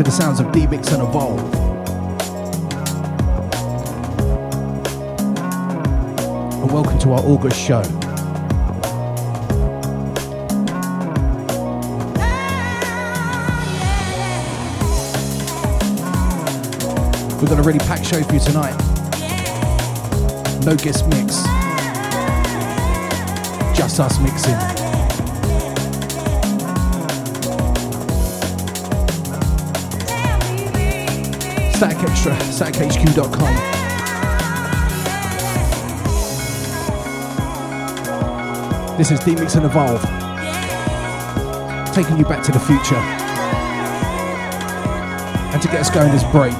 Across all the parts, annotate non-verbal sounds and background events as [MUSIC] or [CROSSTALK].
to the sounds of D-Mix and Evolve. And welcome to our August show. We've got a really packed show for you tonight. No guest mix. Just us mixing. Static Extra, statichq.com. This is D-Mix and Evolve. Taking you back to the future. And to get us going this break.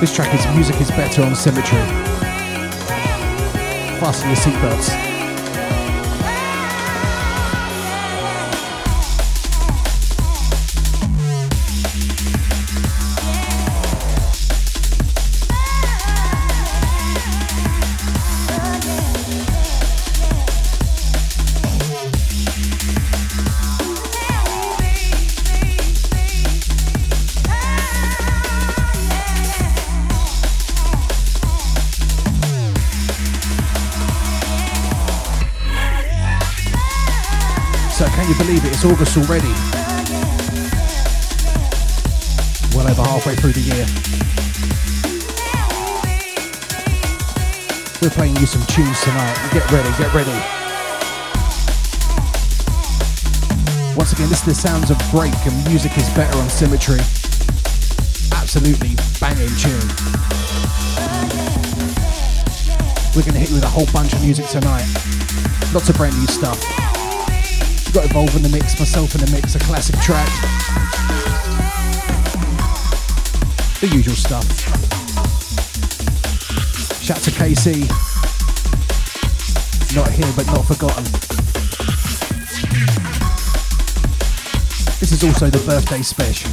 This track is Music is Better on Symmetry. Fasten your seatbelts. August already. Well over halfway through the year. We're playing you some tunes tonight. Get ready, get ready. Once again, this is the sounds of break and music is better on symmetry. Absolutely banging tune. We're gonna hit you with a whole bunch of music tonight. Lots of brand new stuff got involved in the mix, myself in the mix, a classic track. The usual stuff. Shout to KC. Not here but not forgotten. This is also the birthday special.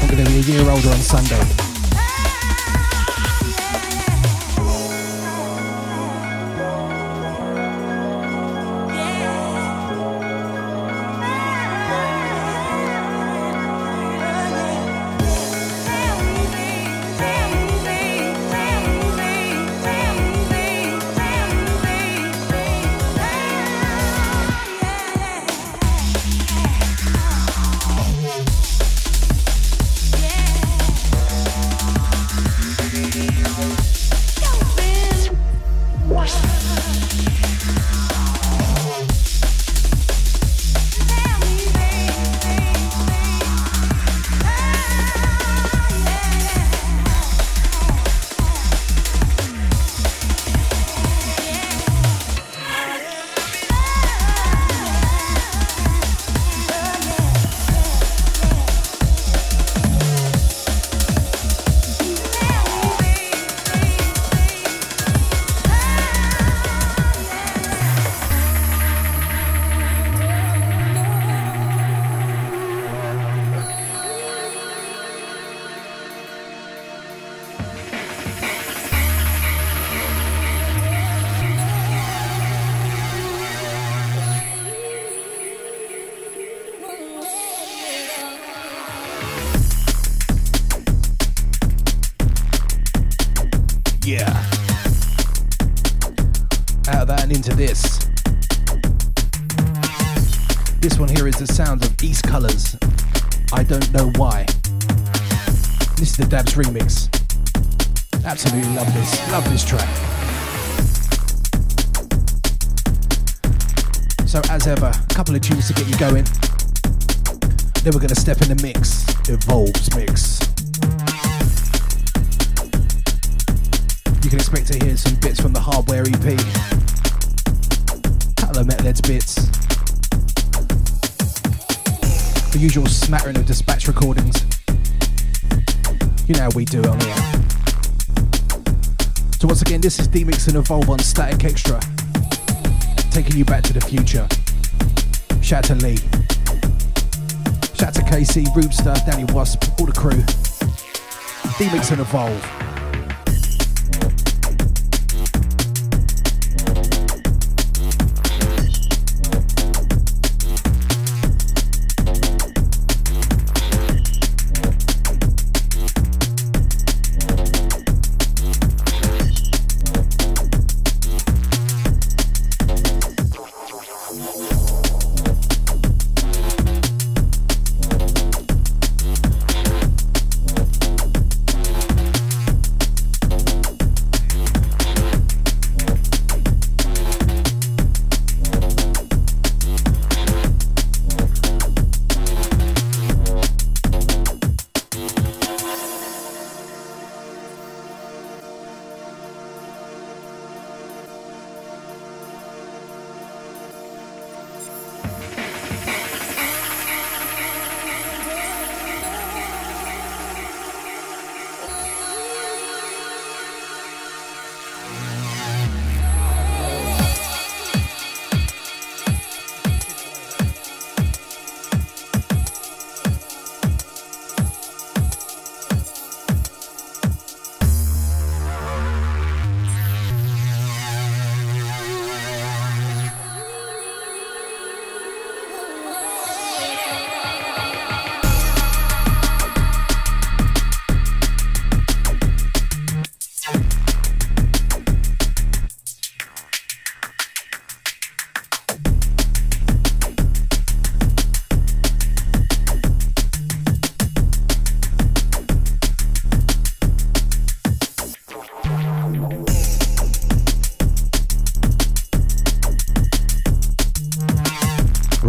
I'm going to be a year older on Sunday. Remix. Absolutely love this. Love this track. So as ever, a couple of tunes to get you going. Then we're gonna step in the mix. Evolves mix. You can expect to hear some bits from the hardware EP. Of Metalheadz bits. The usual smattering of dispatch recordings. You know how we do it on here. So once again, this is D-Mix and Evolve on Static Extra. Taking you back to the future. Shout to Lee. Shout to KC, Roobster, Danny Wasp, all the crew. D-Mix and Evolve.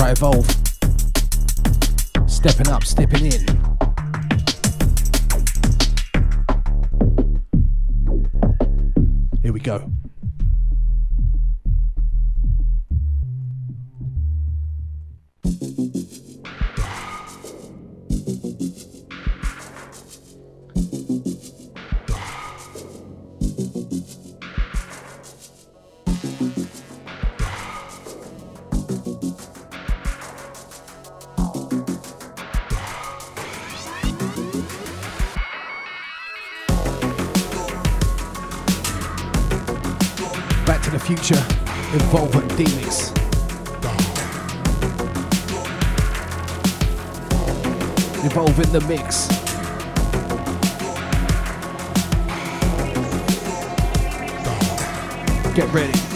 Right Evolve. Stepping up, stepping in. Here we go. The mix. Get ready.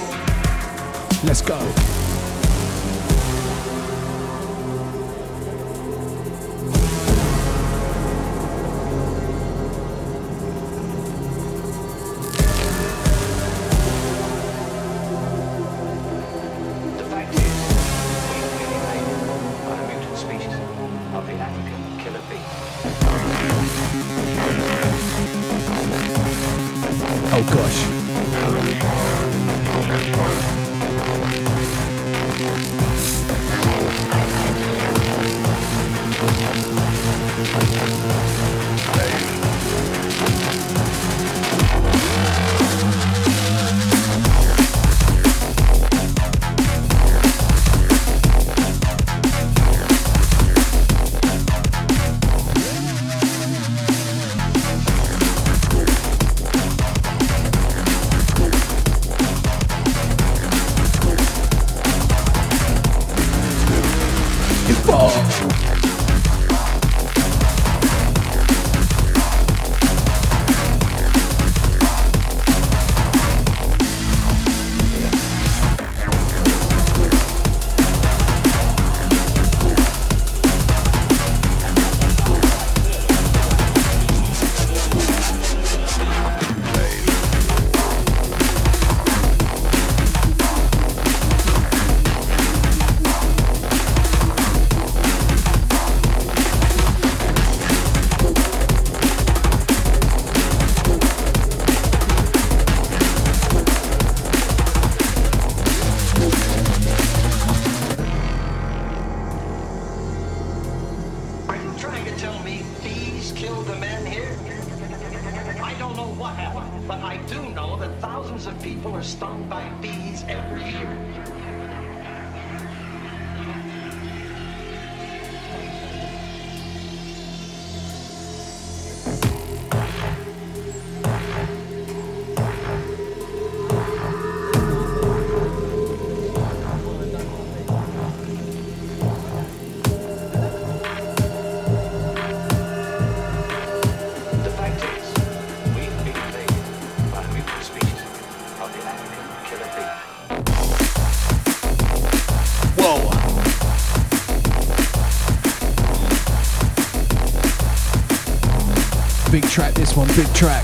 Track, this one, big track.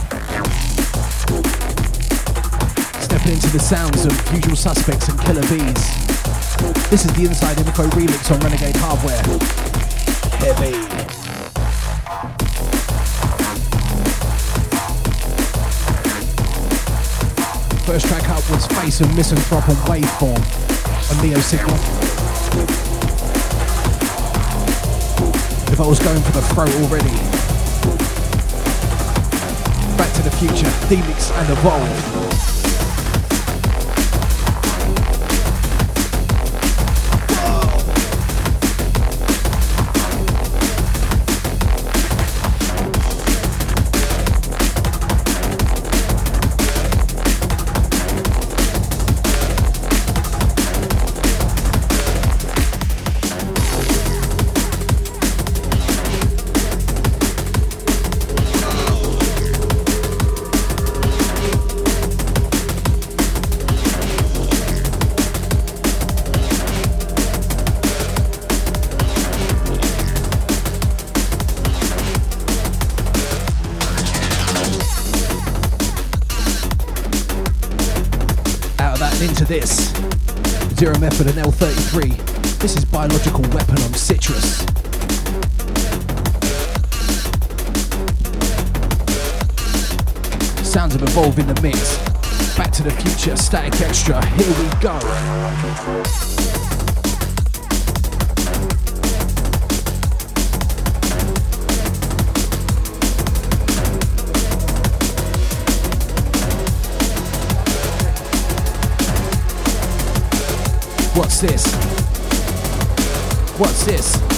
Stepping into the sounds of Usual Suspects and Killer Bees. This is the Inside Info remix on Renegade Hardware. Heavy. First track up was Phace of Misanthrop on Waveform on Neosignal. If I was going for the throat already, the future, D-Mix and Evolve. free. This is Biological Weapon on Citrus. Sounds of Evolve in the mix. Back to the future, static extra, here we go. What's this? What's this?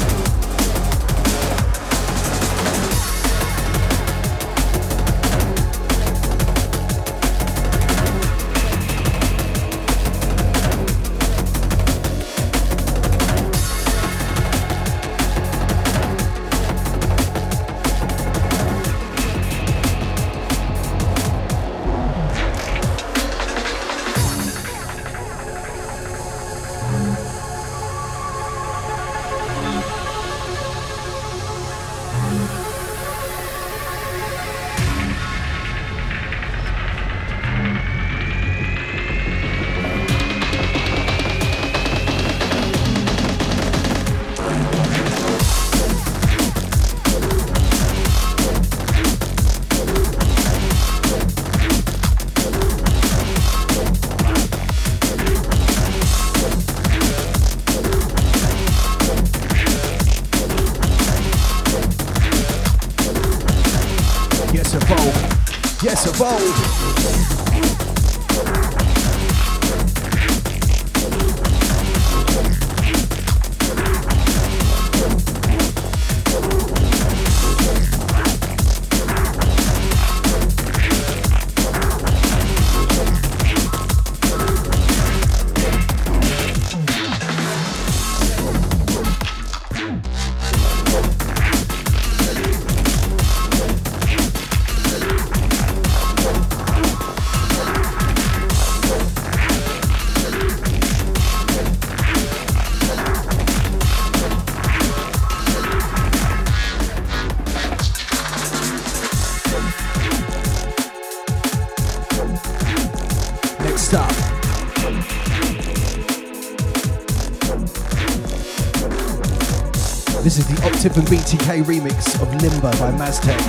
Tip and BTK remix of Limbo by Maztek.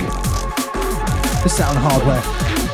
The sound hardware.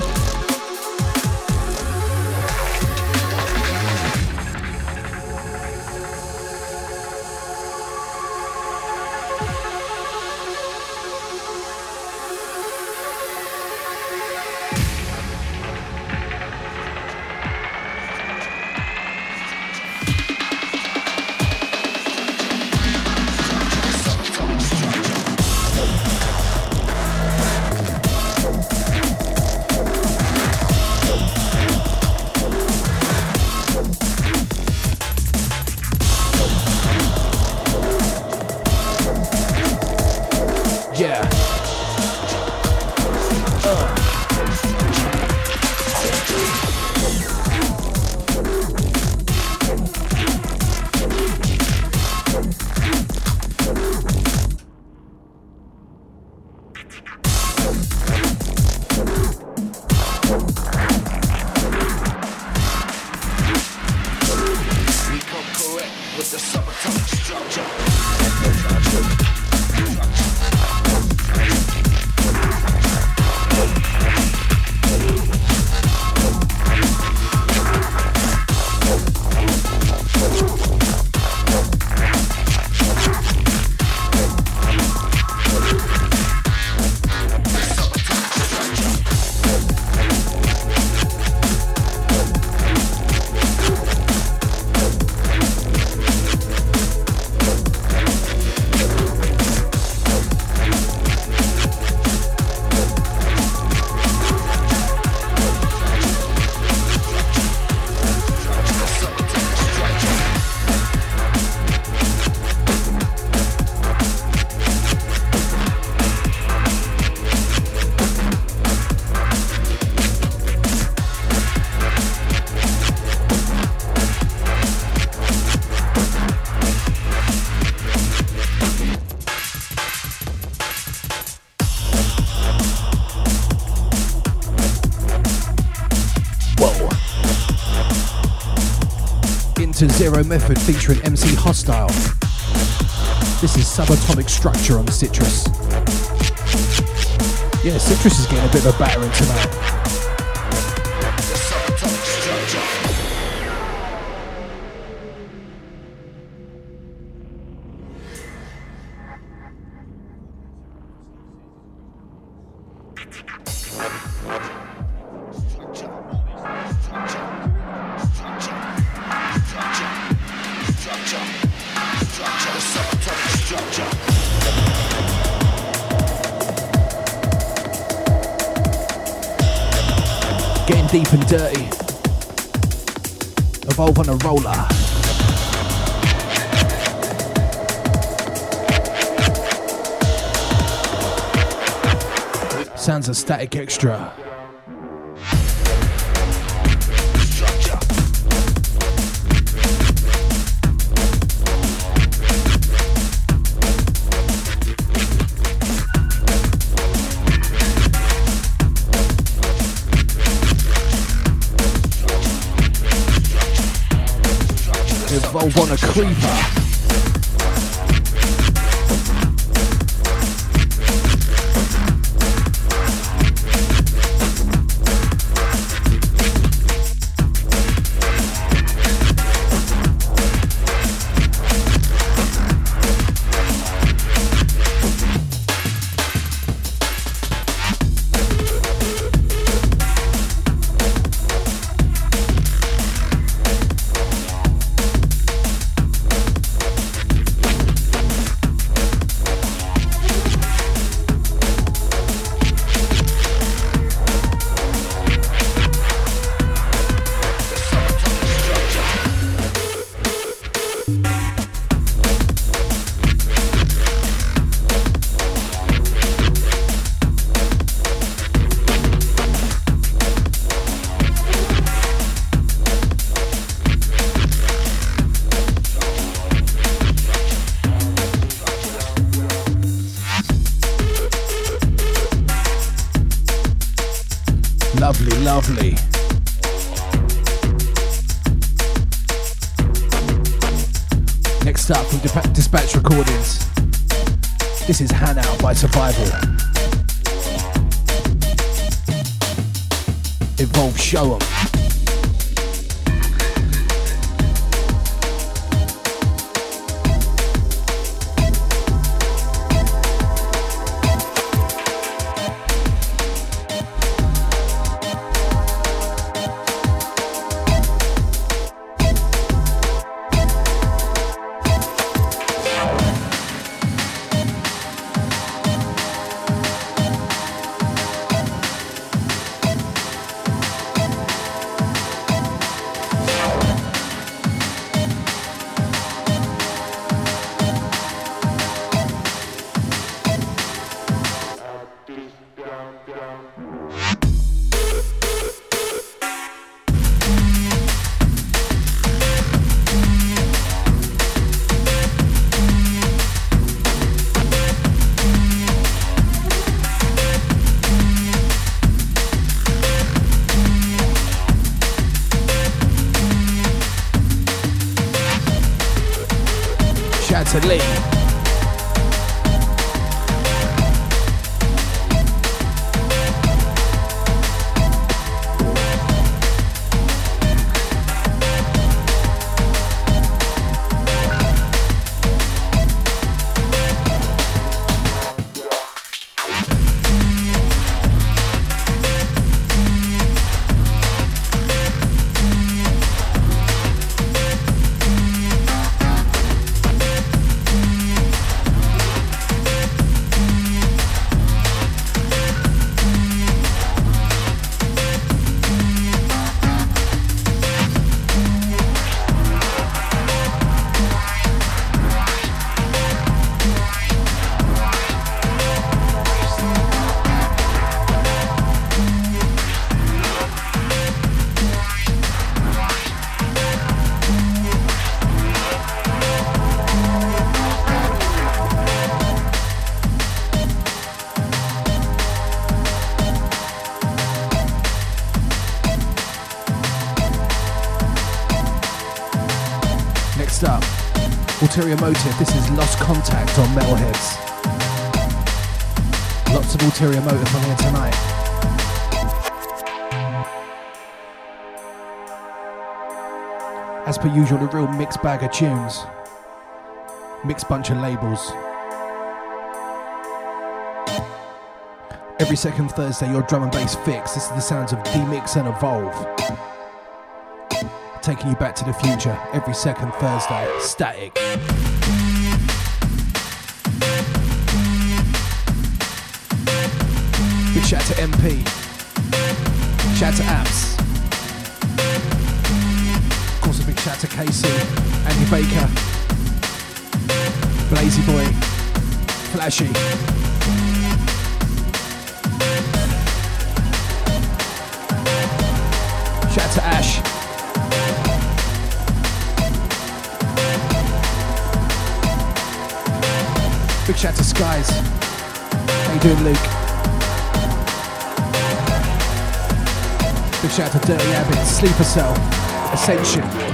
Zero Method featuring MC Hostile. This is Subatomic Structure on Citrus. Yeah, Citrus is getting a bit of a battering tonight. Evolve on a roller. Sounds of static extra. Creeper. Ulterior Motive. This is Lost Contact on Metalheadz. Lots of Ulterior Motive on here tonight. As per usual, a real mixed bag of tunes, mixed bunch of labels. Every second Thursday, your drum and bass fix. This is the sounds of D-Mix and Evolve. Taking you back to the future every second Thursday. Static. Big shout to MP. Shout to Apps. Of course, a big shout to Casey, Andy Baker, Blazy Boy, Flashy. Big shout to Skies. How you doing, Luke? Big shout to Dirty Abbott, Sleeper Cell, Ascension.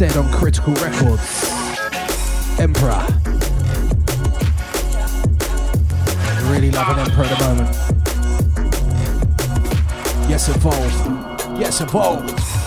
Said on Critical Records. Emperor. Really loving Emperor at the moment. Yes, evolve. Yes, evolve.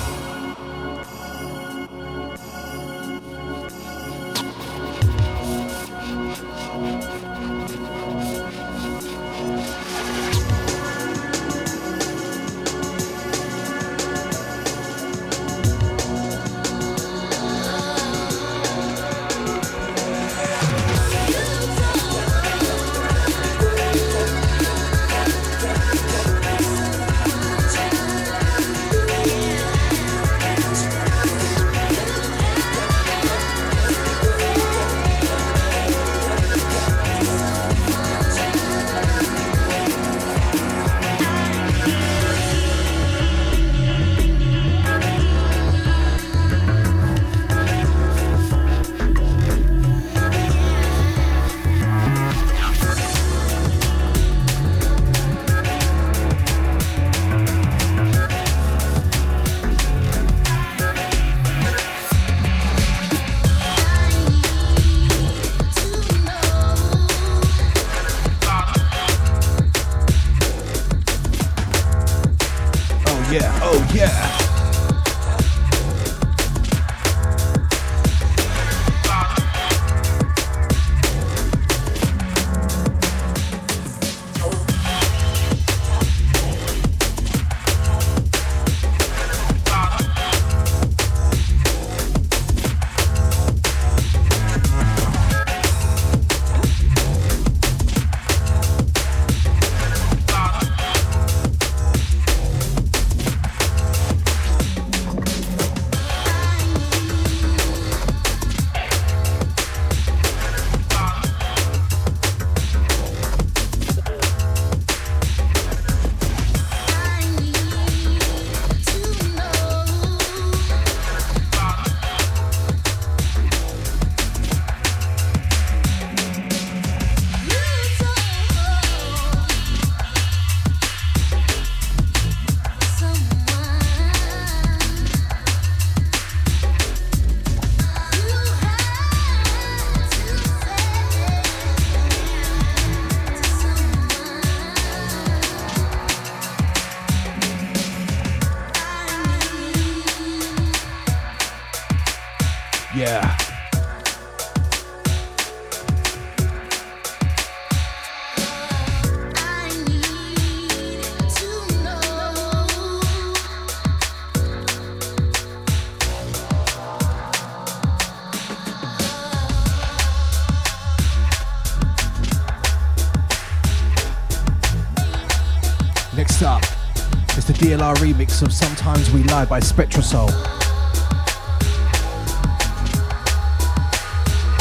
DLR remix of Sometimes We Lie by Spectrasoul.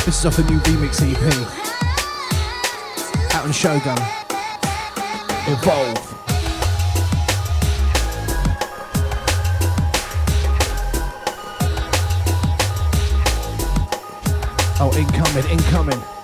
This is off a new remix EP out on Shogun. Evolve. Oh, incoming, incoming.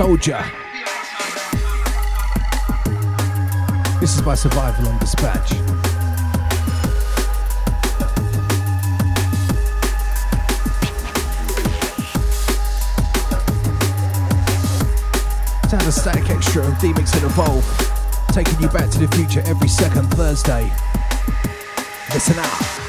Soldier. This is by Survival on Dispatch. Sound of Static Extra of D-Mix and Evolve, taking you back to the future every second Thursday. Listen out.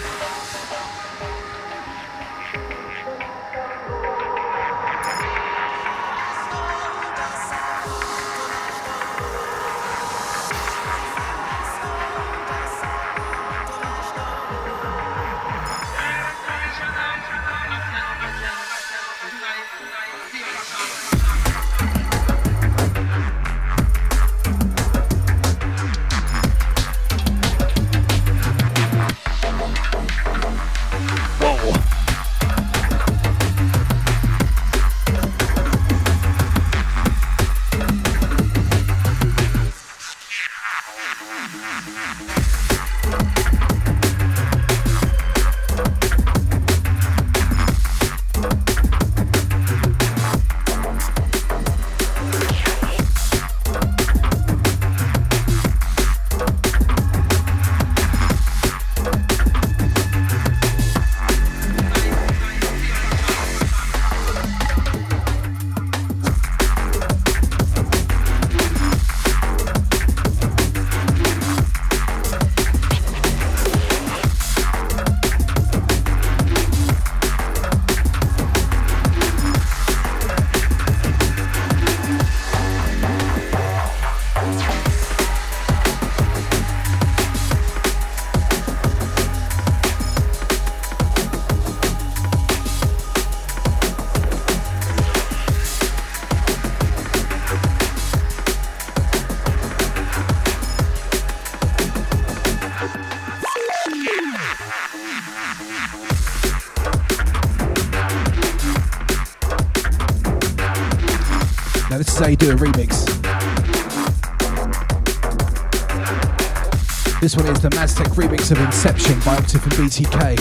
This one is the Maztec remix of Inception by Octave and BTK.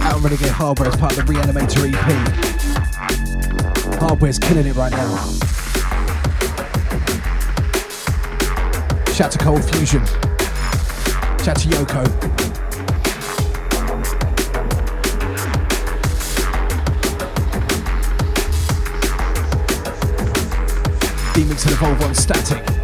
Out on Renegade Hardware as part of the Reanimator EP. Hardware's killing it right now. Shout to Cold Fusion. Shout to Yoko. D-Mix and Evolve on Static.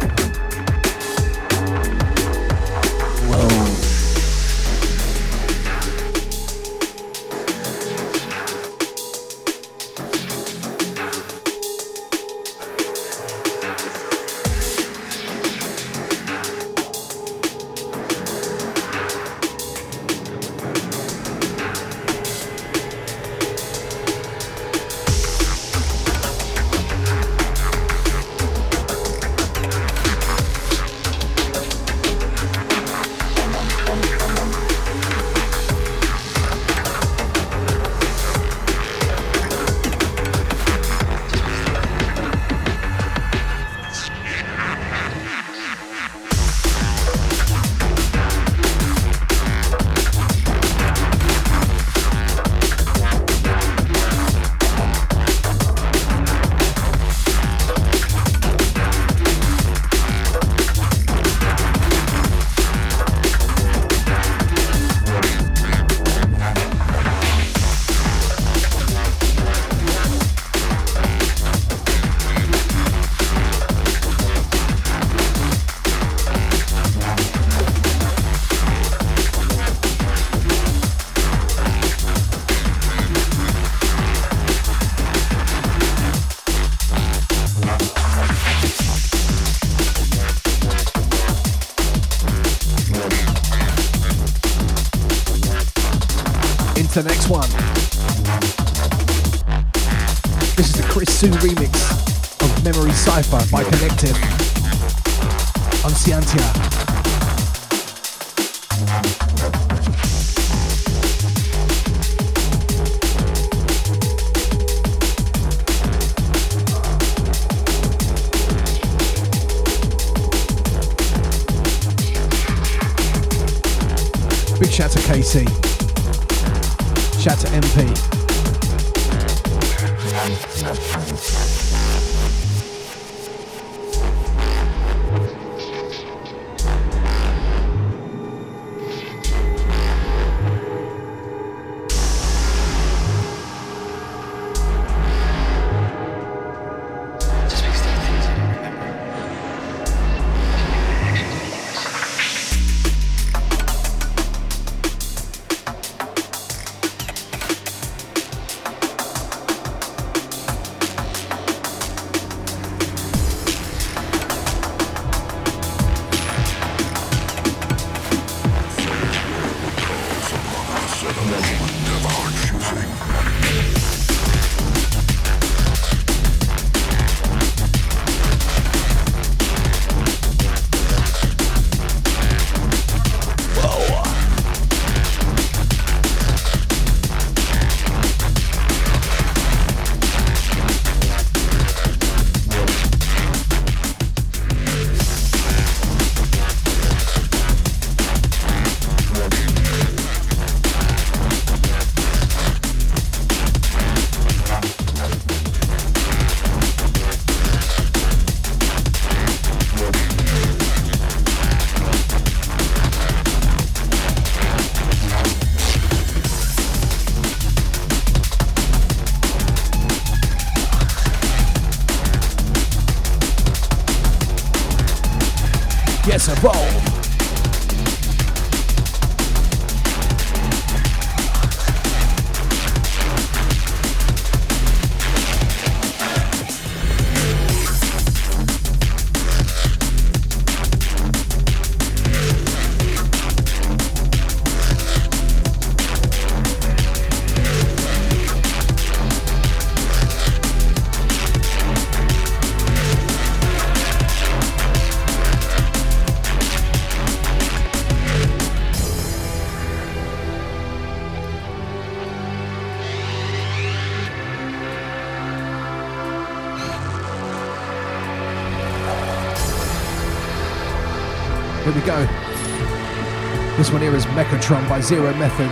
This one here is Mechatron by Zero Method,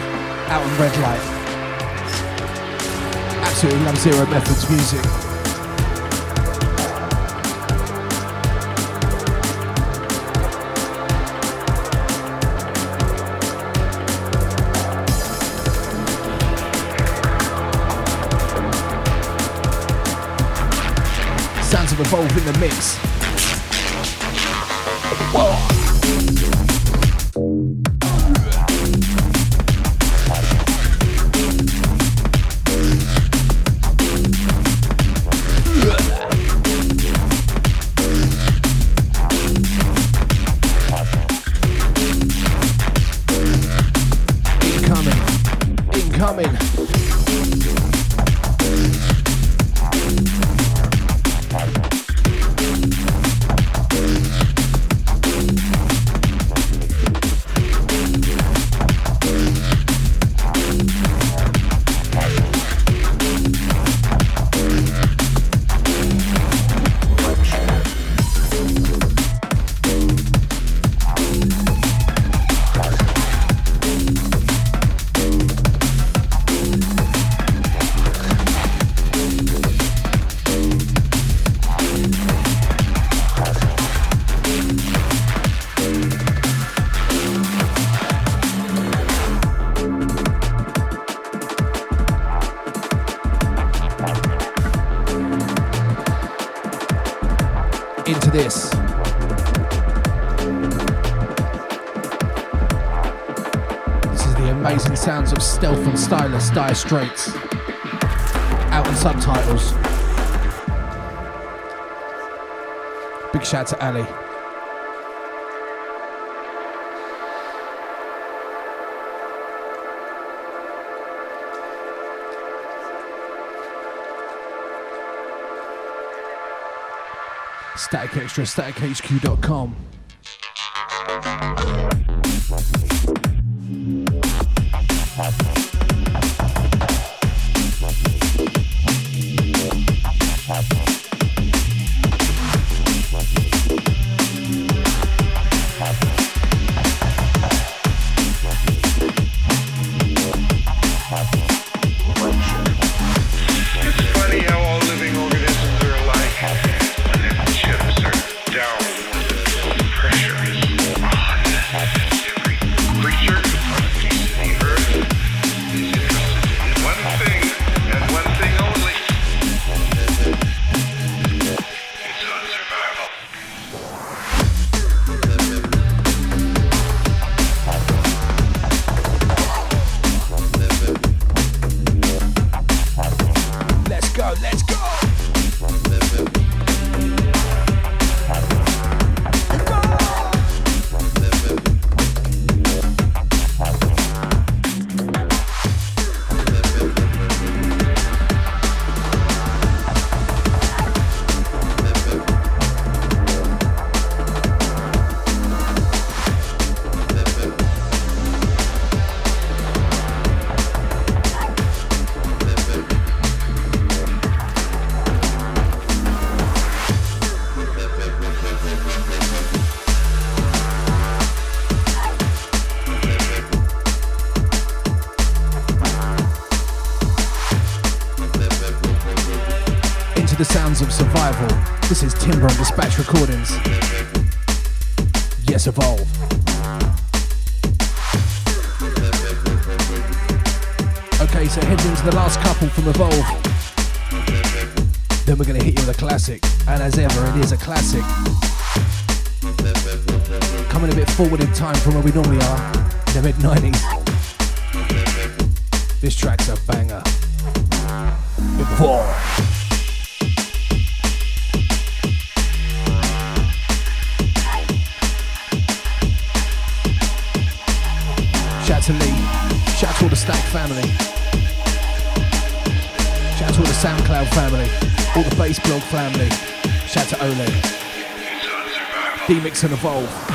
out on Red Light. Absolutely love Zero Method's music. Sounds of Evolve in the mix. Dire Straits. Out in subtitles. Big shout to Ali. Static Extra, statichq.com. forward in time from where we normally are, in the mid 90s. This track's a banger. Evolve. Shout to Lee. Shout out to all the Stack family. Shout out to all the SoundCloud family. All the Bassblog family. Shout out to Ole. D-Mix and Evolve.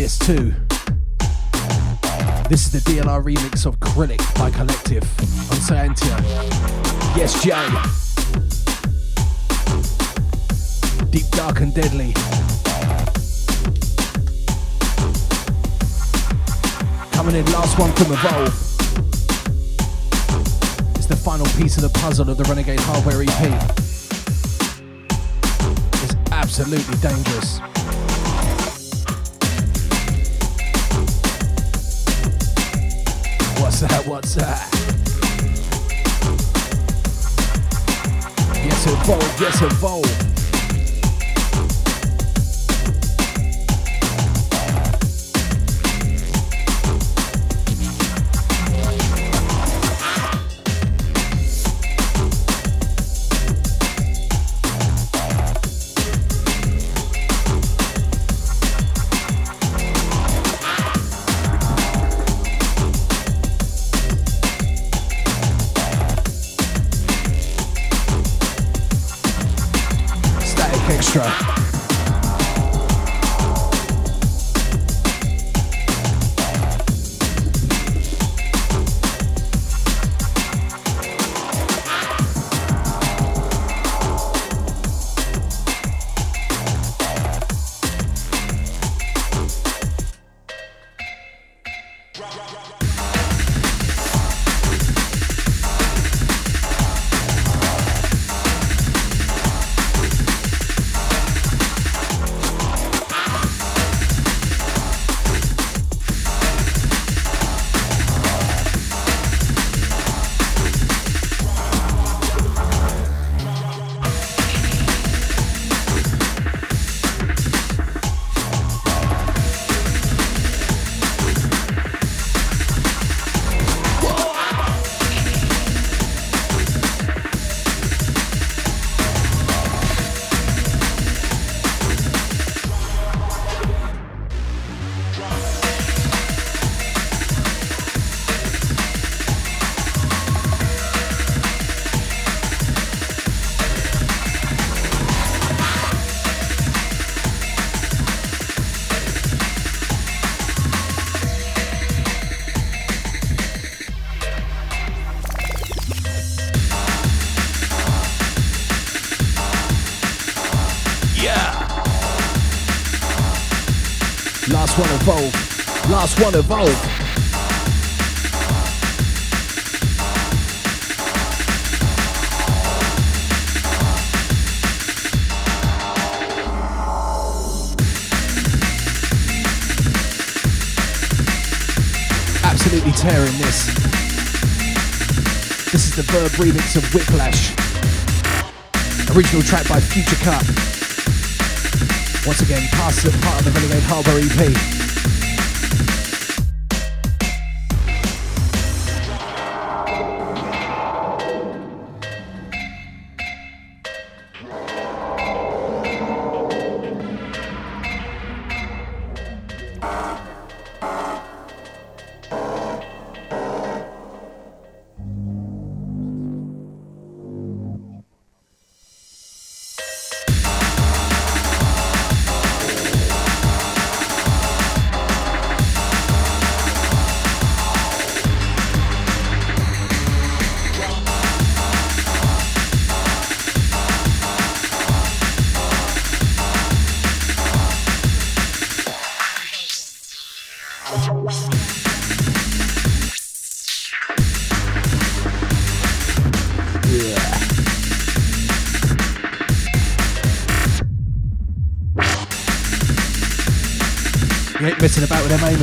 This too. This is the DLR remix of Acrylic by Collective on Scientia. Yes, Jay. Deep, dark, and deadly. Coming in, last one from Evolve. It's the final piece of the puzzle of the Renegade Hardware EP. It's absolutely dangerous. What's that? What's that? Yes, evolve. Last one evolve. Absolutely tearing this. This is the Verb remix of Whiplash. Original track by Future Cut. Once again, part of the Renegade Hardware EP.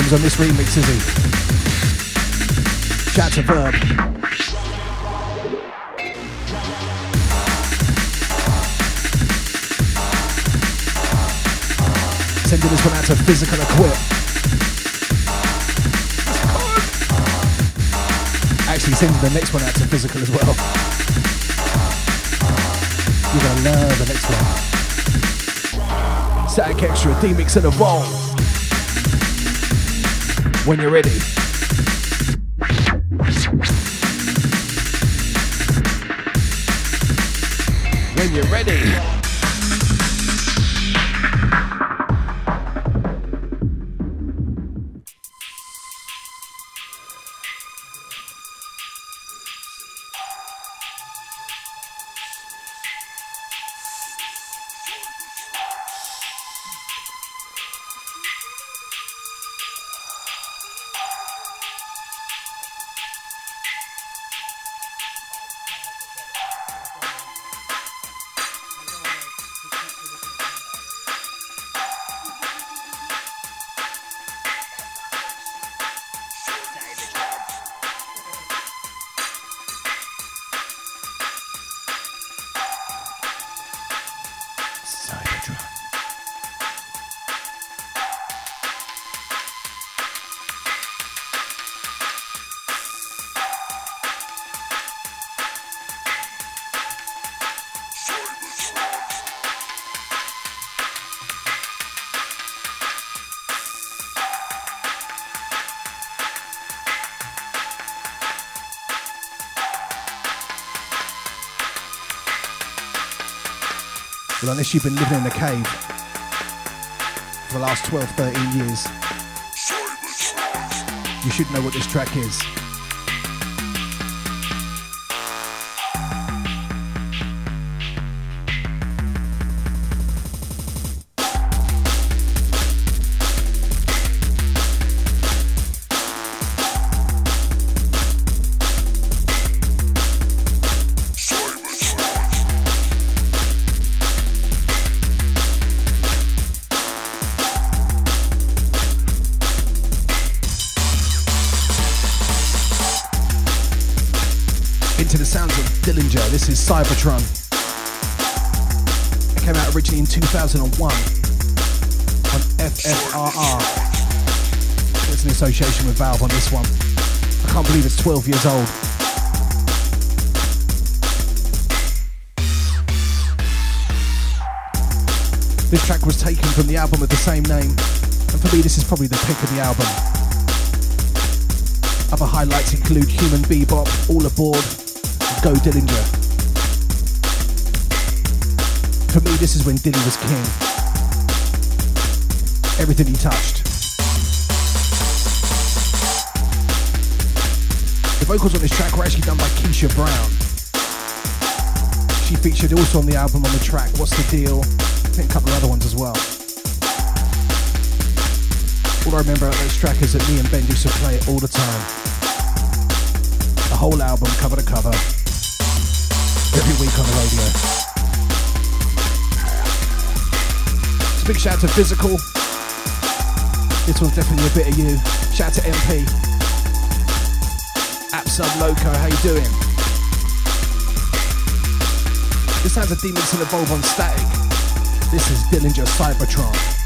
Amons on this remix, is he? Shout to Verb. Sending this one out to Physical Equip. Actually, sending the next one out to Physical as well. You're gonna love the next one. Static Extra, D-Mix and Evolve when you're ready. When you're ready. Well, unless you've been living in a cave for the last 12, 13 years, you should know what this track is. Association with Valve on this one. I can't believe it's 12 years old. This track was taken from the album of the same name, and for me, this is probably the pick of the album. Other highlights include Human Bebop, All Aboard, Go Dillinja. For me, this is when Dilly was king. Everything he touched. Vocals on this track were actually done by Keisha Brown. She featured also on the album on the track What's the Deal? I think a couple of other ones as well. All I remember about this track is that me and Ben used to play it all the time. The whole album, cover to cover, every week on the radio. Big shout out to Physical. This one's definitely a bit of you. Shout out to MP. Sub Loco, how you doing? This has a Demons in Evolve on static. This is Dillinja Cybotron.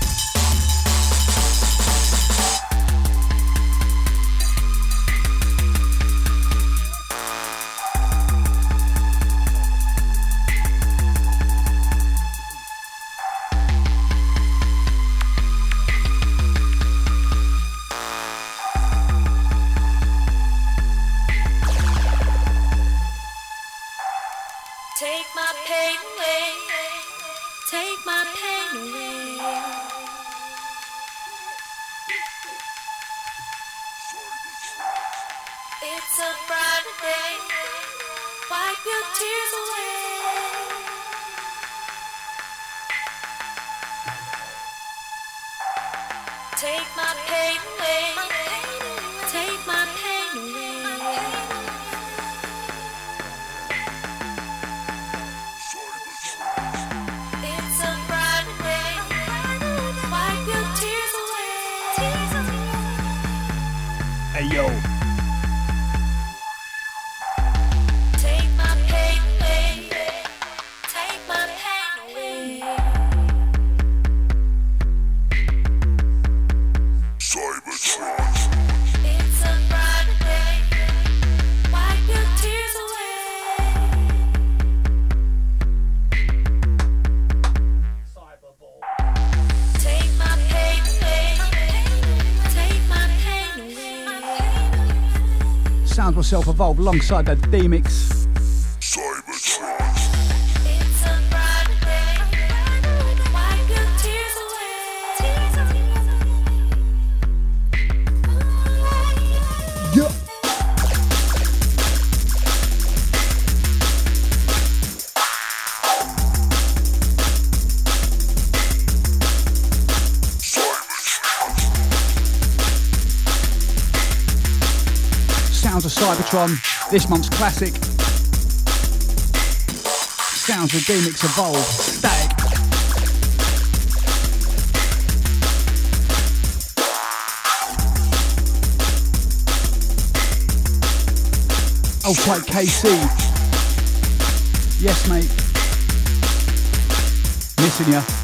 Self alongside that D-Mix. Cybotron, this month's classic. Sounds of D-Mix Evolve, Static. Oh, KC. Yes, mate. Missing ya.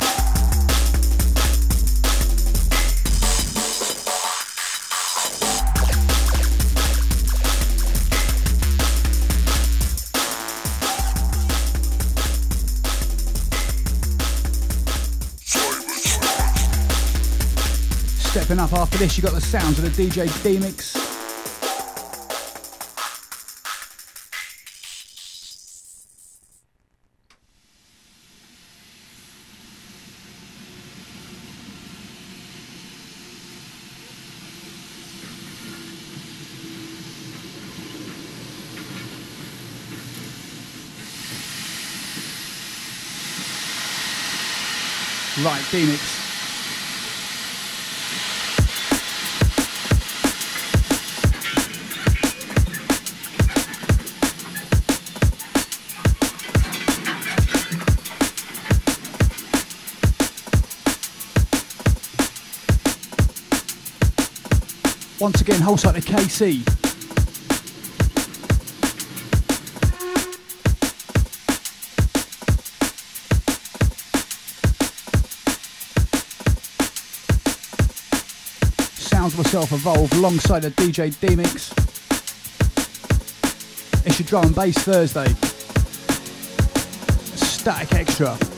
coming up after this, you got the sounds of the DJ D-Mix, Mix. Right, D whole site to KC. Sounds myself evolve alongside a DJ D-Mix. It's your drum and bass Thursday. Static Extra.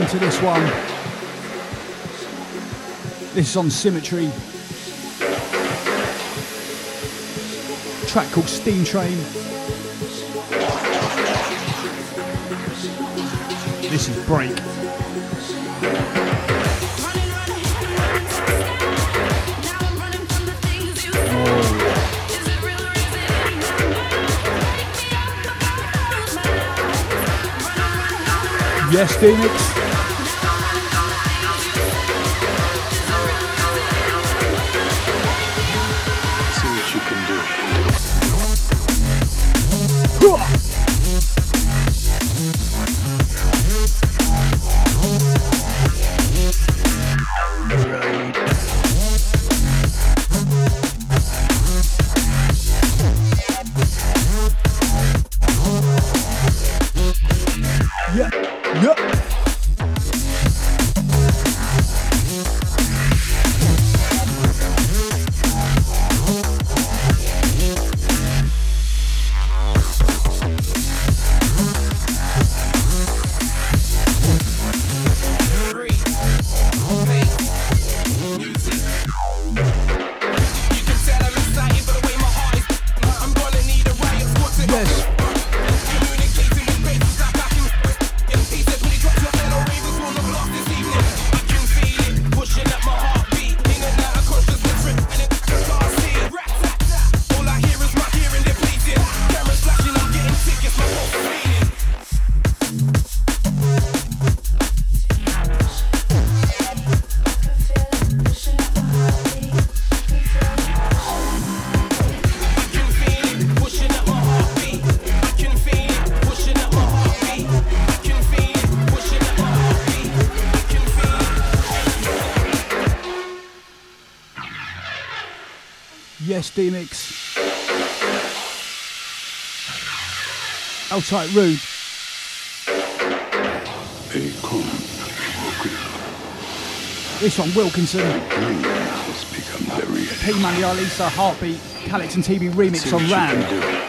Into this one. This is on Symmetry. track called Steam Train. This is Break. Yes, Phoenix. D-Mix. Outside Rude. This one, Wilkinson. P Money Arlissa, Heartbeat, Calyx and Teebee remix on Ram.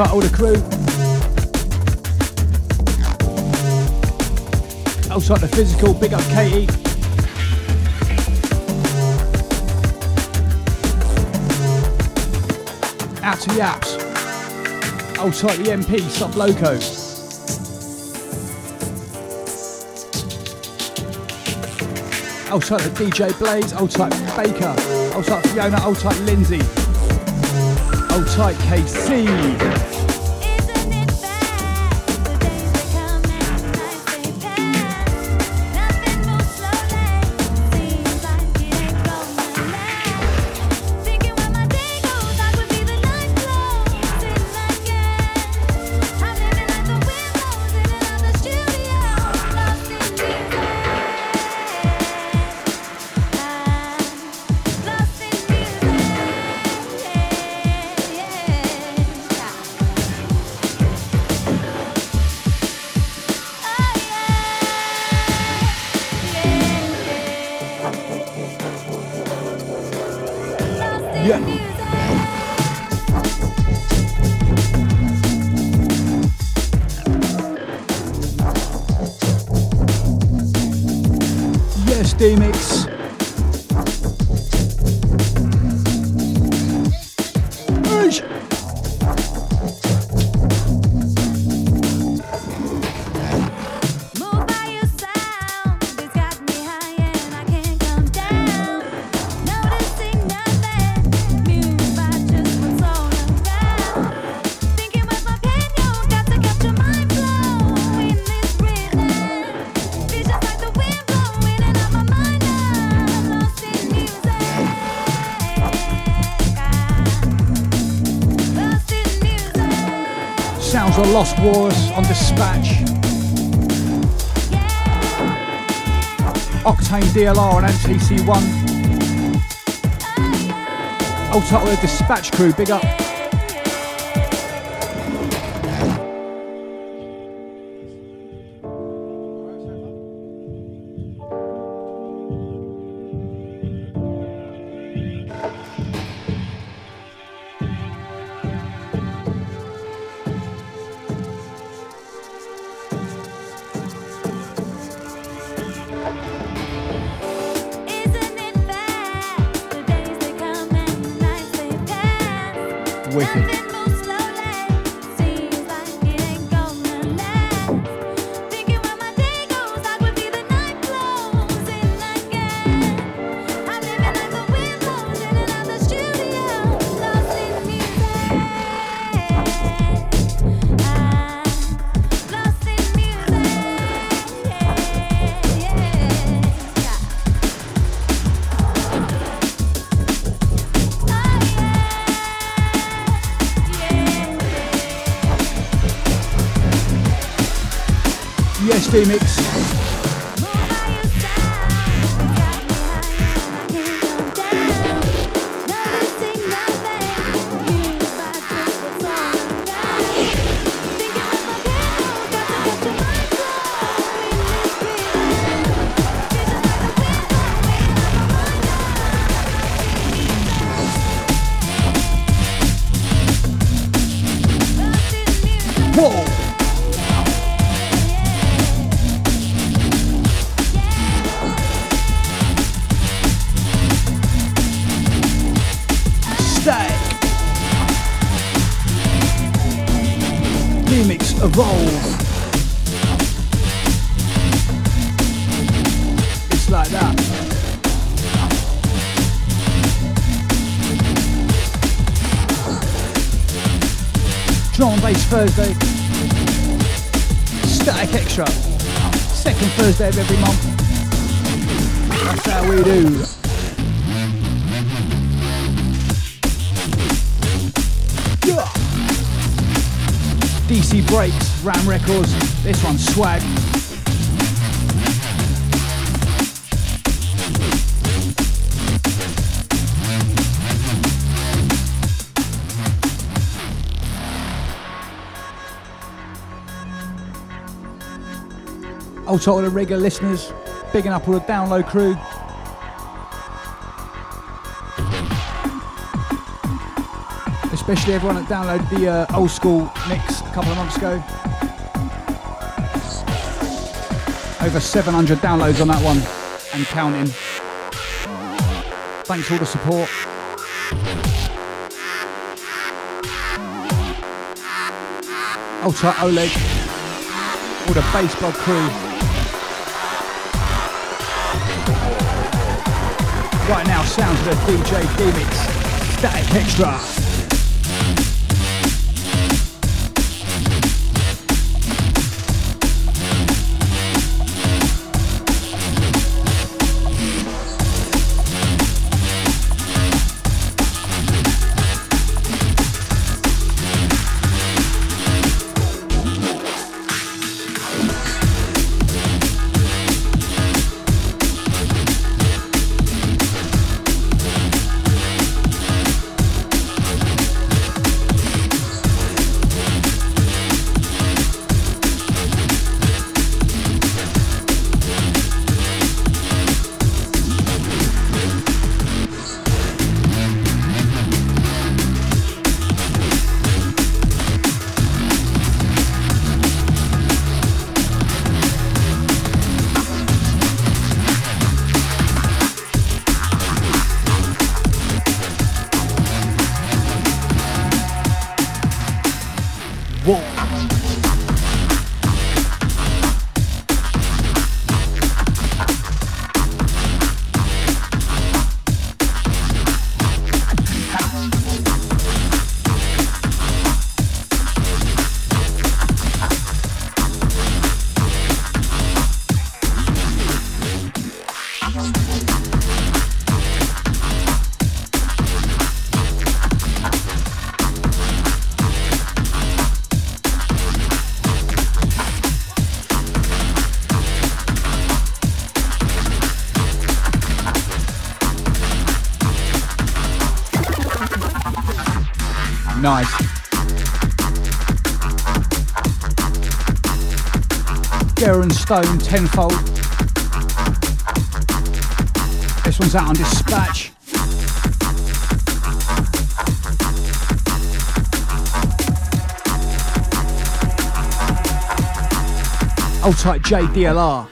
All the crew. Outside the physical, big up Katie. Out to the apps. Outside the MP, sub loco. Outside the DJ Blaze, outside Baker, outside Fiona, outside Lindsay. Hold tight, KC. Lost Wars on Dispatch. Octane DLR on MTC1. Old title of Dispatch crew, big up. Thursday. DC Breaks, Ram Records. This one's swag. Old to all the regular listeners, bigging up all the download crew. Especially everyone that downloaded the uh, old school mix couple of months ago. Over 700 downloads on that one and counting. Thanks for all the support. Ultra Oleg, all the baseball crew. Right now, sounds of the DJ D-Mix. Static Extra. Tenfold. This one's out on dispatch. Old tight JDLR.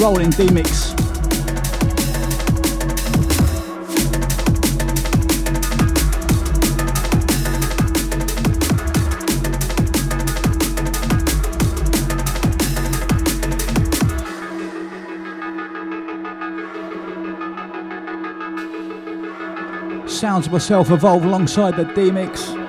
Rolling D-Mix. Sounds of myself evolve alongside the D-Mix.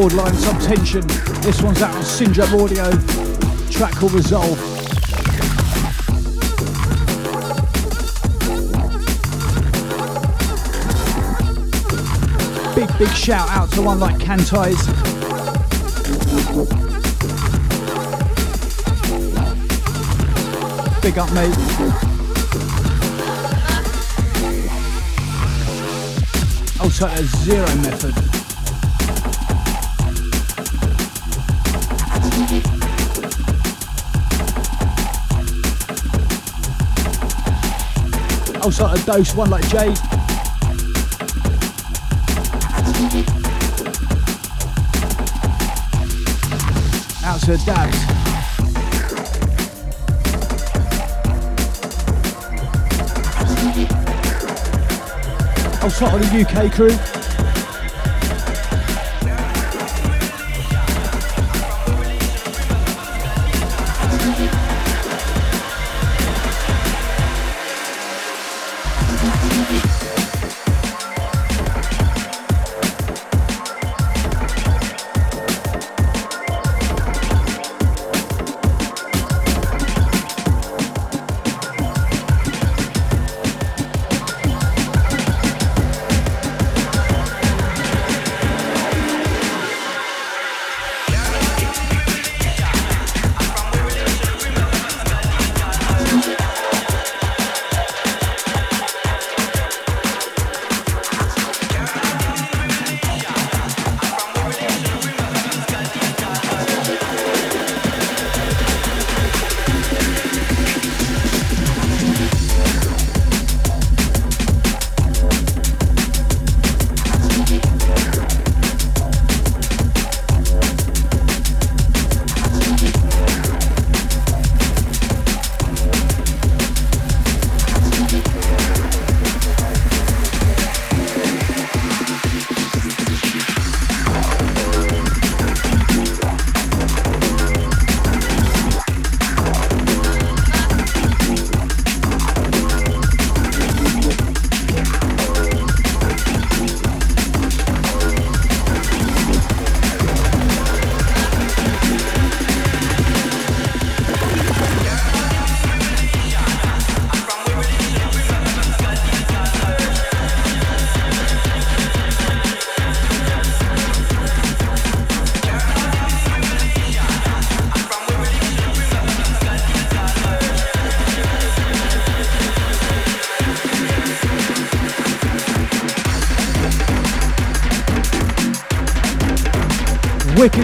Borderline Subtension. This one's out on Syndrome Audio. Track called Resolve. Big, big shout out to one like Cantize. Big up, mate. Also, a zero method. Also a dose, one like Jade. Out to Dabs. Also on the UK crew.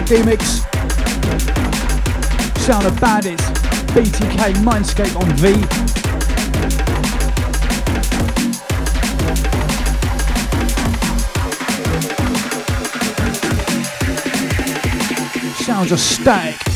D-Mix. Sound of Bandits. BTK Mindscape on V. Sounds of static.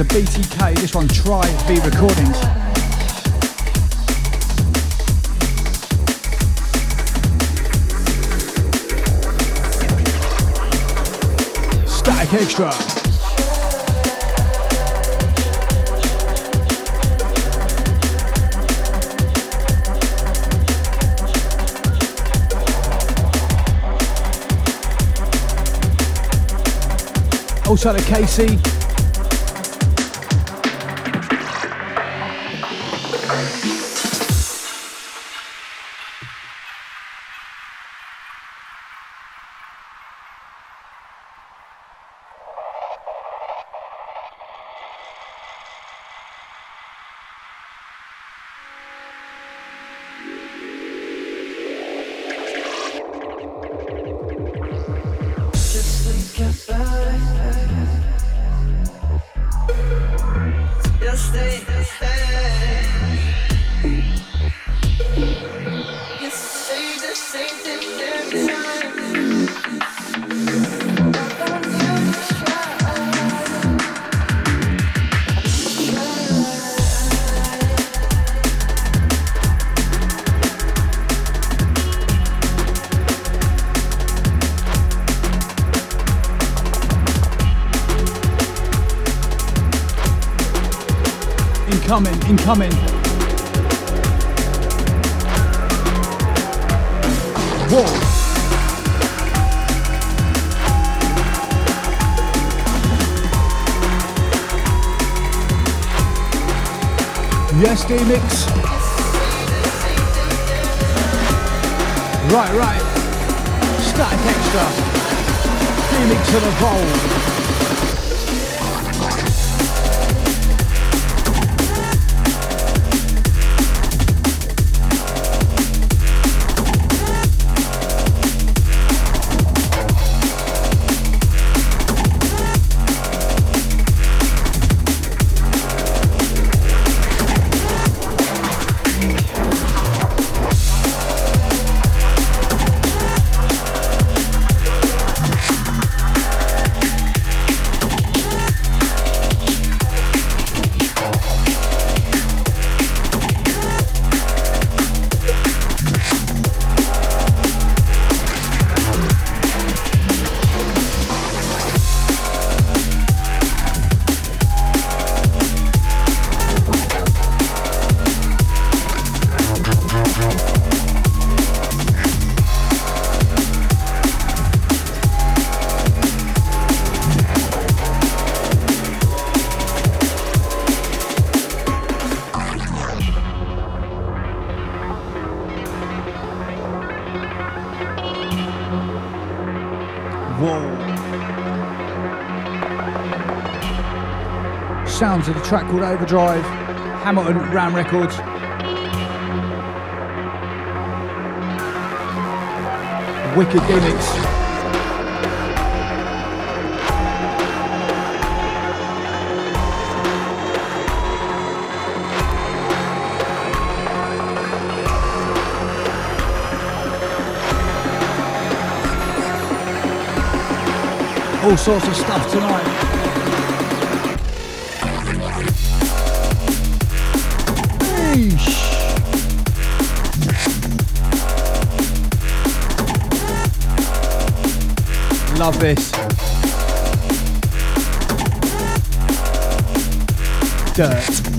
Of BTK. This one, Try V Recordings. Static Extra. Also to Casey. Sounds of the track called Overdrive, Hamilton Ram Records. Wicked gimmicks. all sorts of stuff tonight. Love this. Dirt.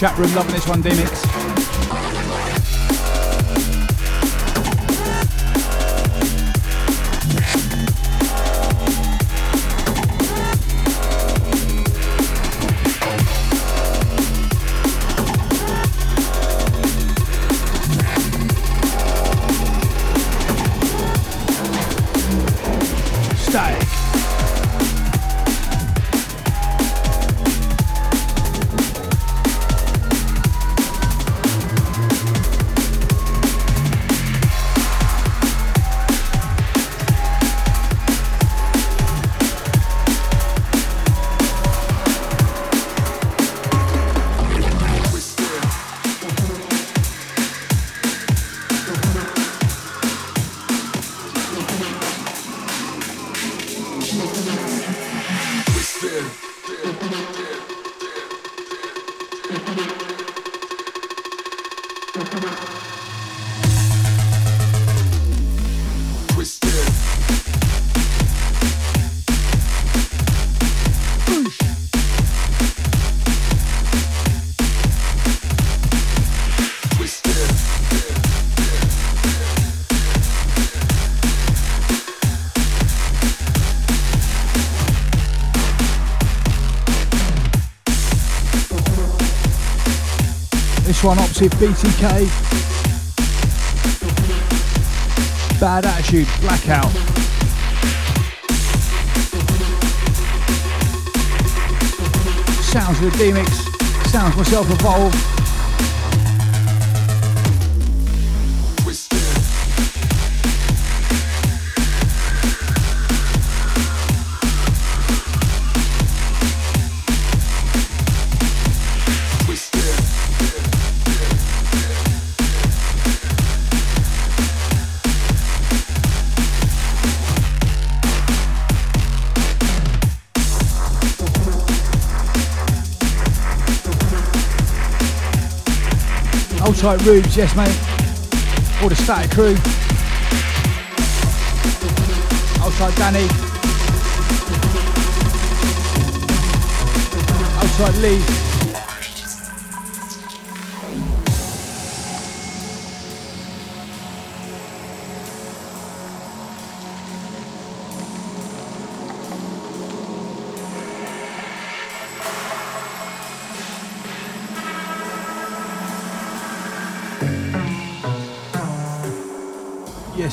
Chat room loving this one, D-Mix. Opposite BTK. Bad Attitude, Blackout. Sounds of the D-Mix, sounds myself evolve. Tight Rubes, yes mate. All the static crew. Outside Danny. Outside Lee.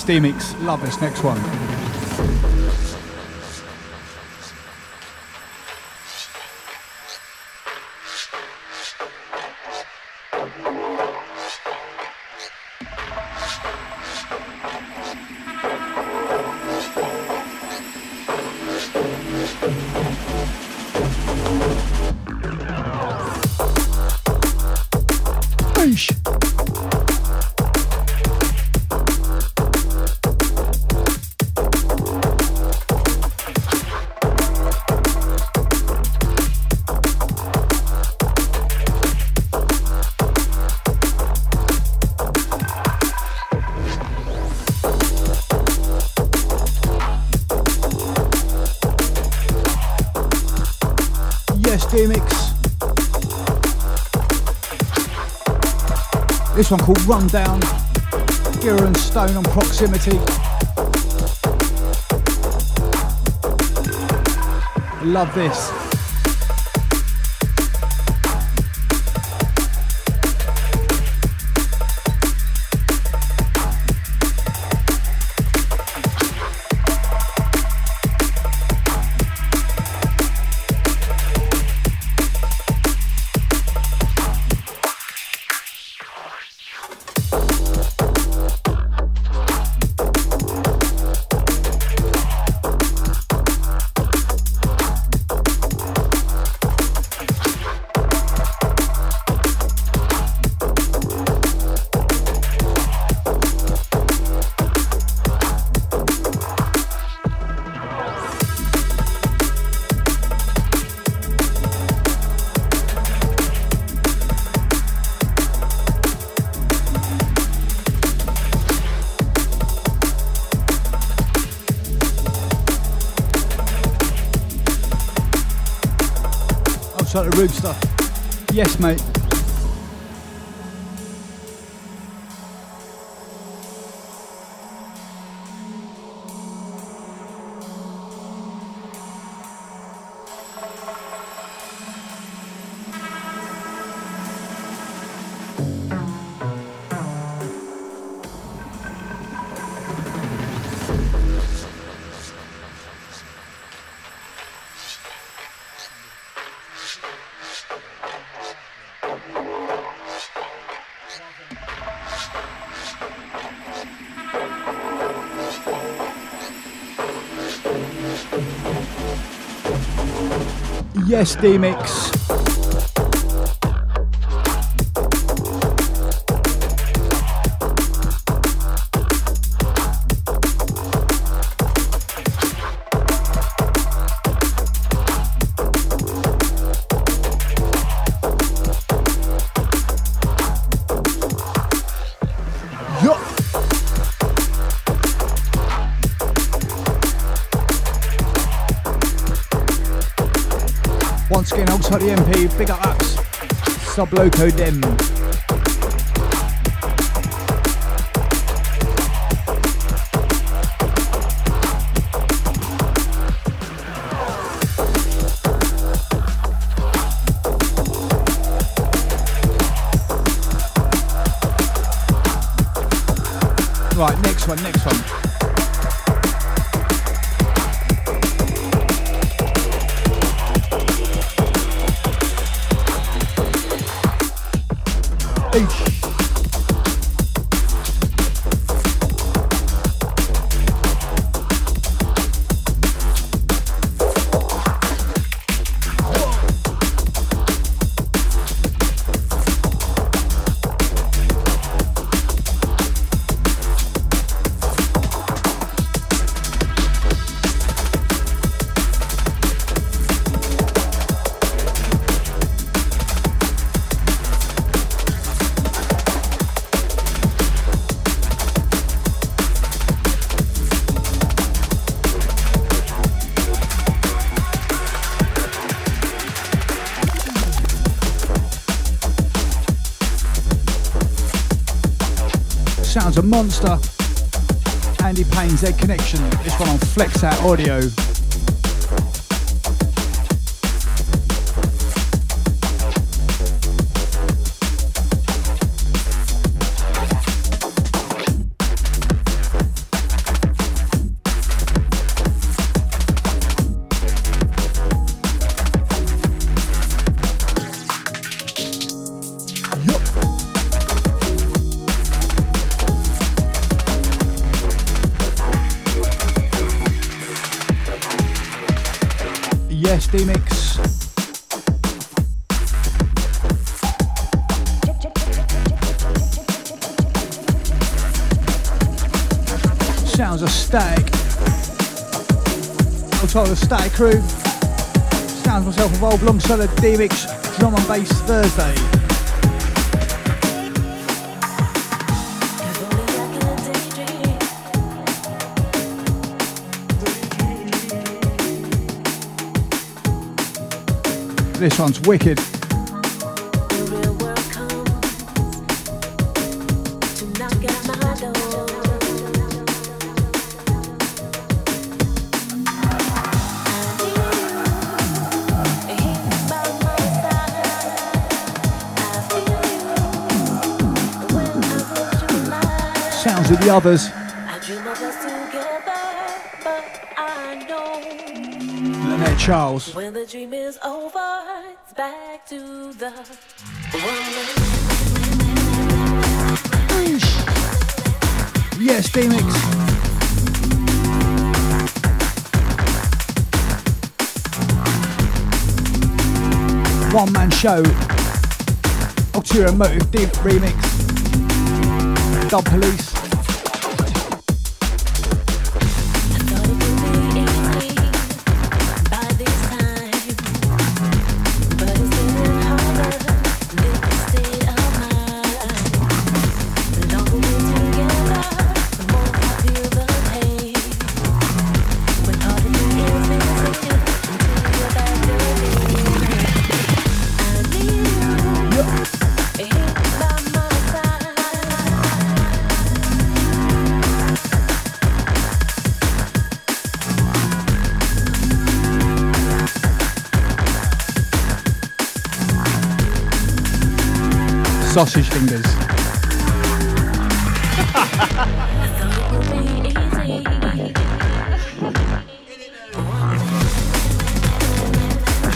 D-Mix, love this next one. This one called Rundown. Gira and Stone on proximity. Love this. Rooster. Yes, mate. Yes, D-Mix. Once Sub Loco Dem. Sounds a monster. Andy Payne's Z Connection. This one on Flexout Audio. Crew. Sounds myself involved alongside the D-Mix drum and bass Thursday. This one's wicked. Sounds of the others. Lynette Charles. When the dream is over, it's back to the Yes, D-Mix. One man show. Ulterior Motive Deep remix. Dub Police. Sausage fingers. [LAUGHS]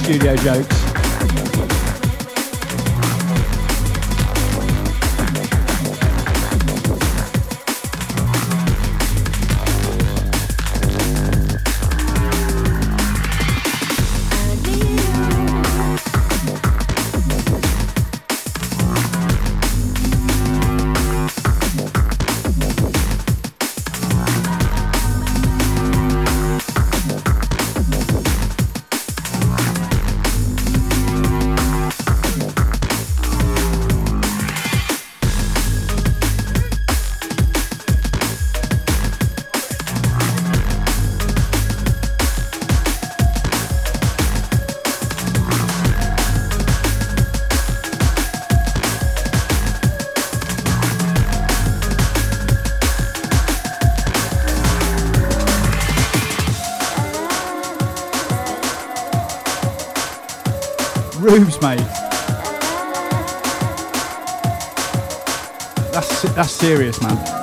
Studio jokes. Serious, man.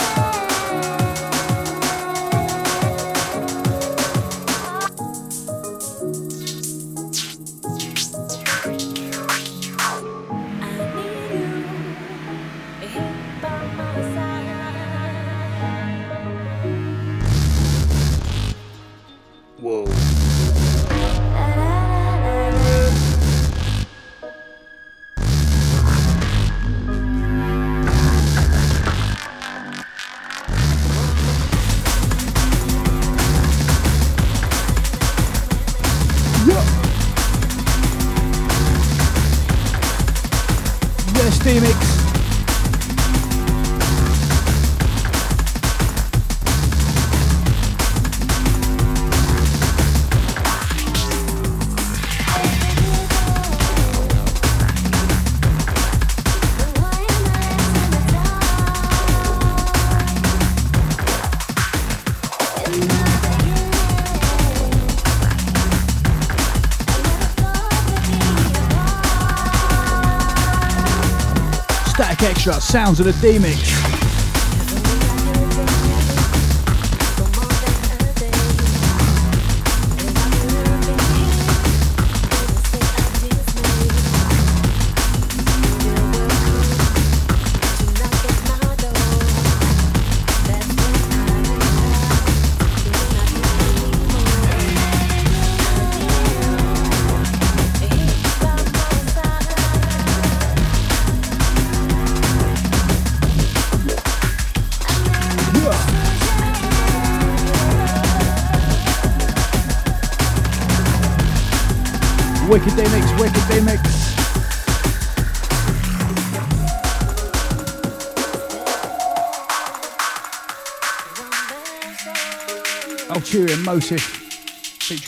Sounds of the D-Mix.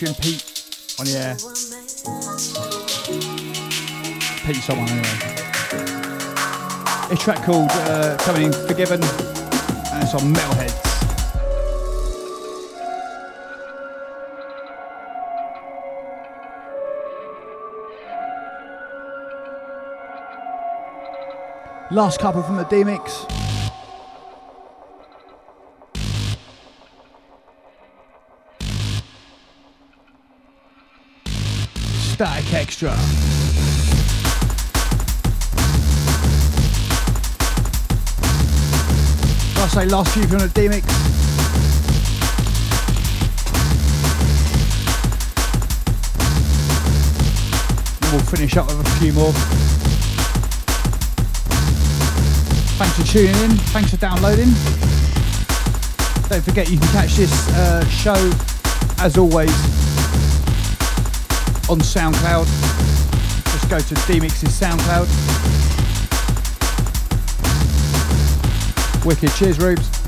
Featuring Pete on the air. Pete someone anyway. A track called uh, Coming in Forgiven and it's on Metalhead. Last couple from the D-Mix. Static Extra. I say last few from the D-Mix. We'll finish up with a few more. Thanks for tuning in. Thanks for downloading. Don't forget you can catch this uh, show as always on SoundCloud. Just go to D-Mix's SoundCloud. Wicked. Cheers, Rubes.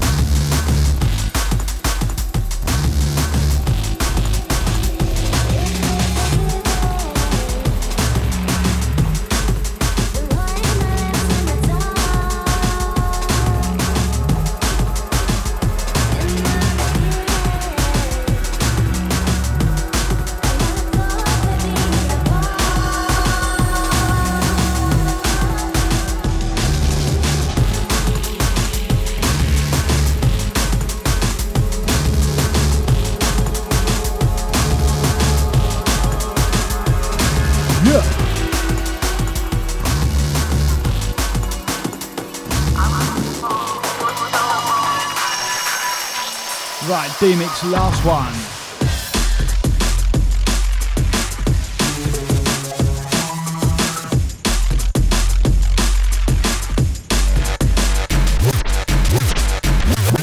D-Mix last one.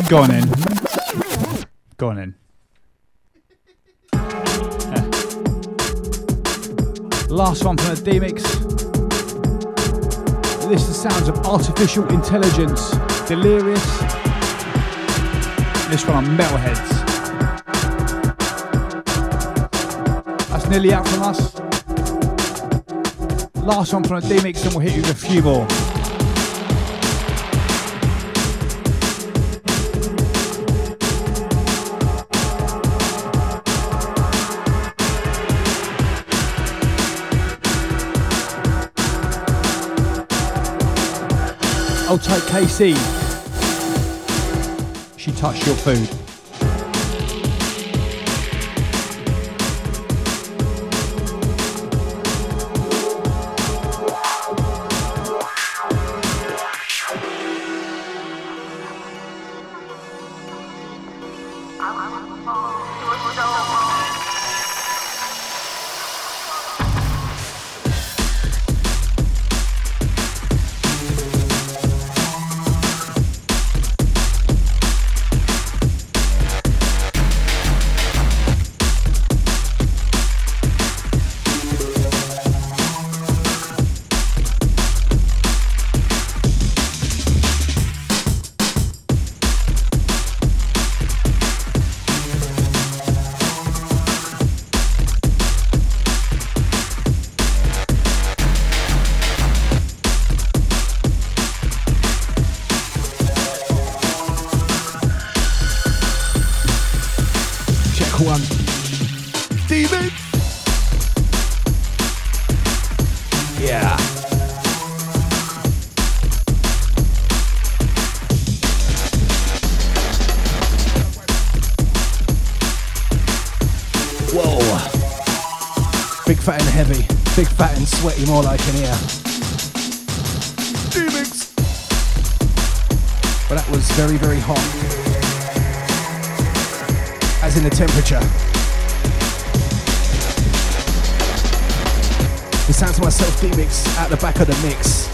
Go on in. Go on in. [LAUGHS] Last one from the D-Mix. This is the sounds of artificial intelligence. Delirious this one on Metalheadz. That's nearly out from us. Last one from a D-Mix and we'll hit you with a few more. I'll take KC touch your food. Sweaty more like in here. D-Mix. But that was very, very hot. As in the temperature. The sounds of myself D-Mix at the back of the mix.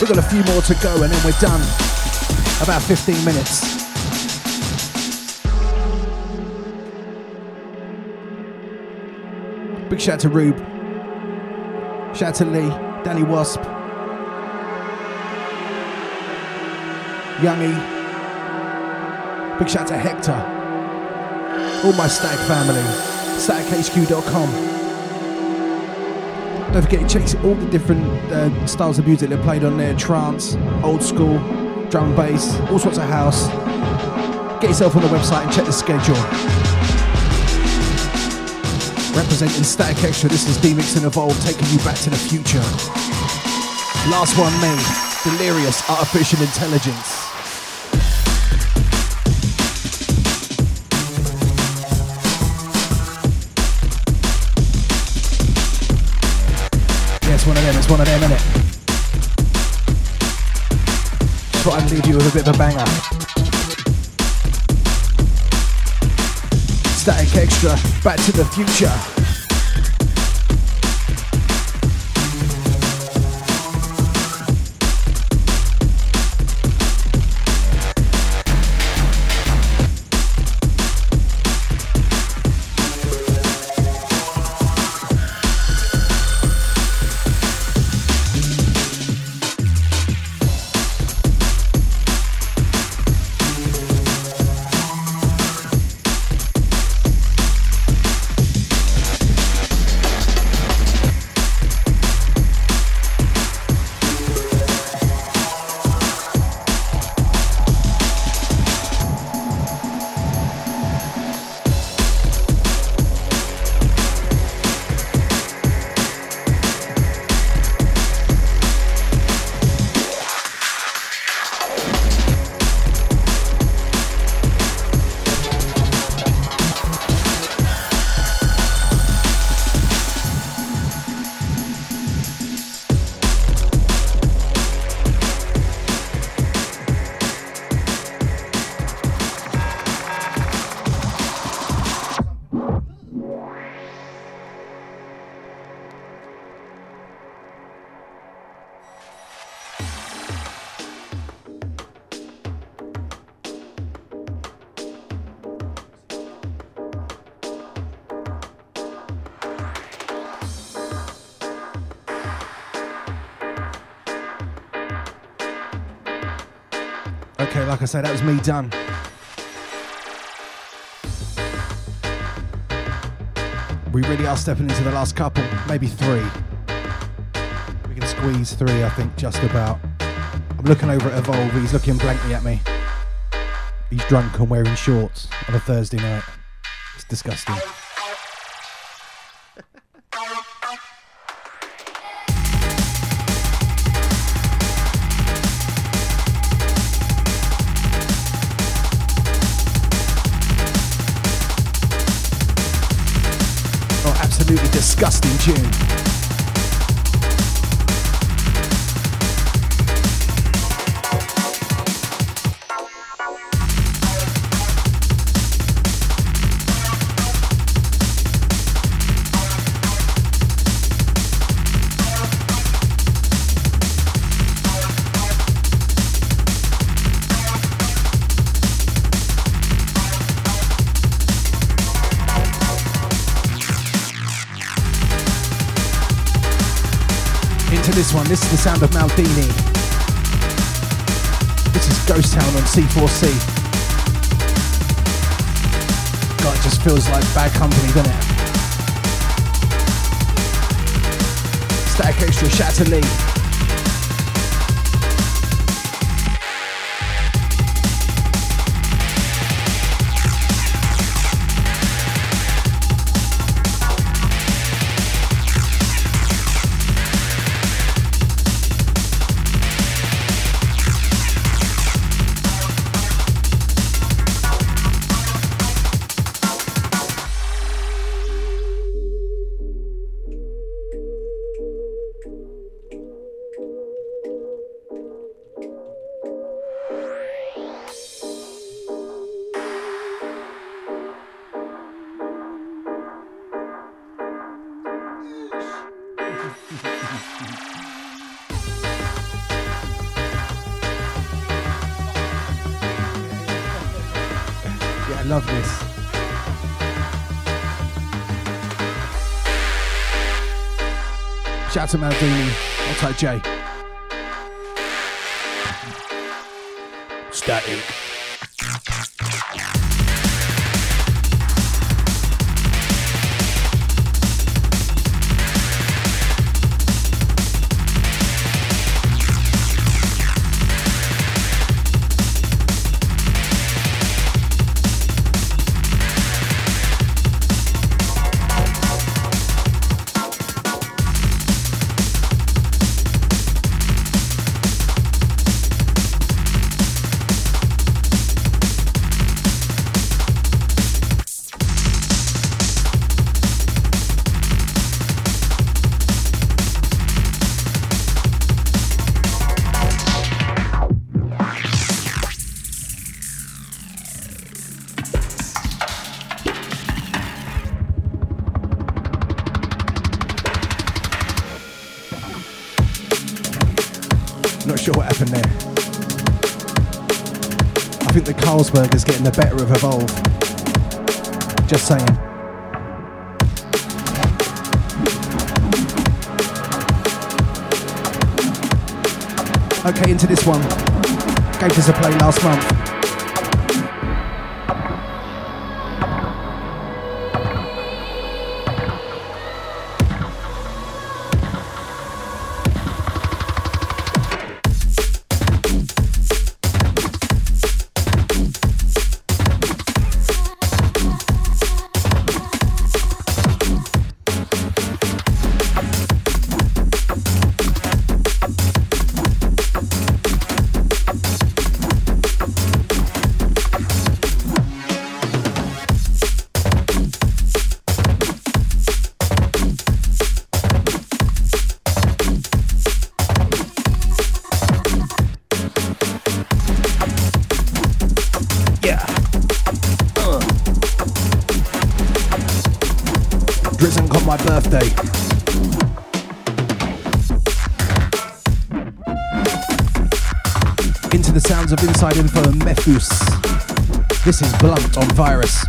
We've got a few more to go and then we're done. About 15 minutes. Shout out to Rube. Shout out to Lee, Danny Wasp, Youngie. Big shout out to Hector. All my Static family. StaticHQ.com. Don't forget to check all the different uh, styles of music that played on there trance, old school, drum and bass, all sorts of house. Get yourself on the website and check the schedule. Representing Static Extra, this is D-Mix and Evolve taking you back to the future. Last one made, Delirious Artificial Intelligence. Yeah, one of them, it's one of them, innit? Try and leave you with a bit of a banger. Static Extra, Back to the Future. Say, that was me done. We really are stepping into the last couple, maybe three. We can squeeze three, I think, just about. I'm looking over at Evolve, he's looking blankly at me. He's drunk and wearing shorts on a Thursday night. It's disgusting. Disgusting the sound of Maldini. This is Ghost Town on C4C. God, it just feels like bad company, doesn't it? Static Extra, shout to Lee. to Maldini. I'll take Jay. Static. The getting the better of Evolve. Just saying. Okay, into this one. Gave us a play last month. Virus.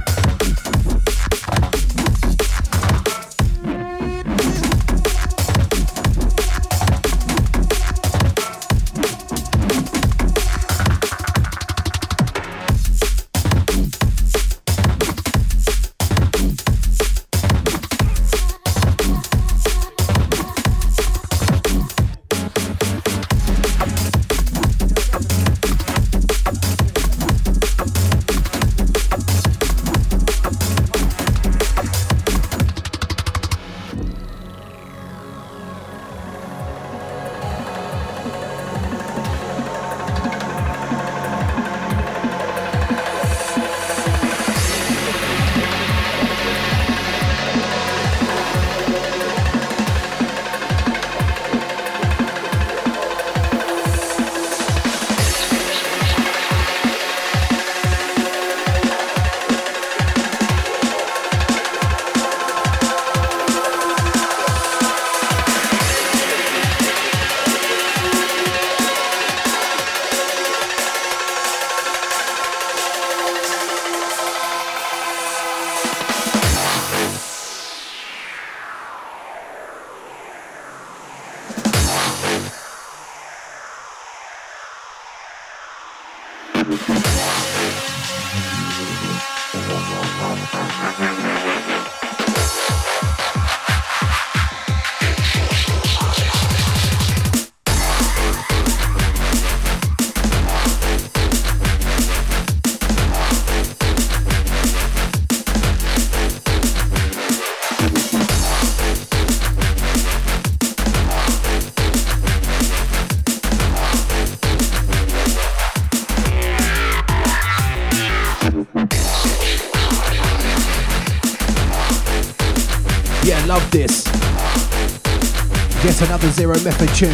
Tune.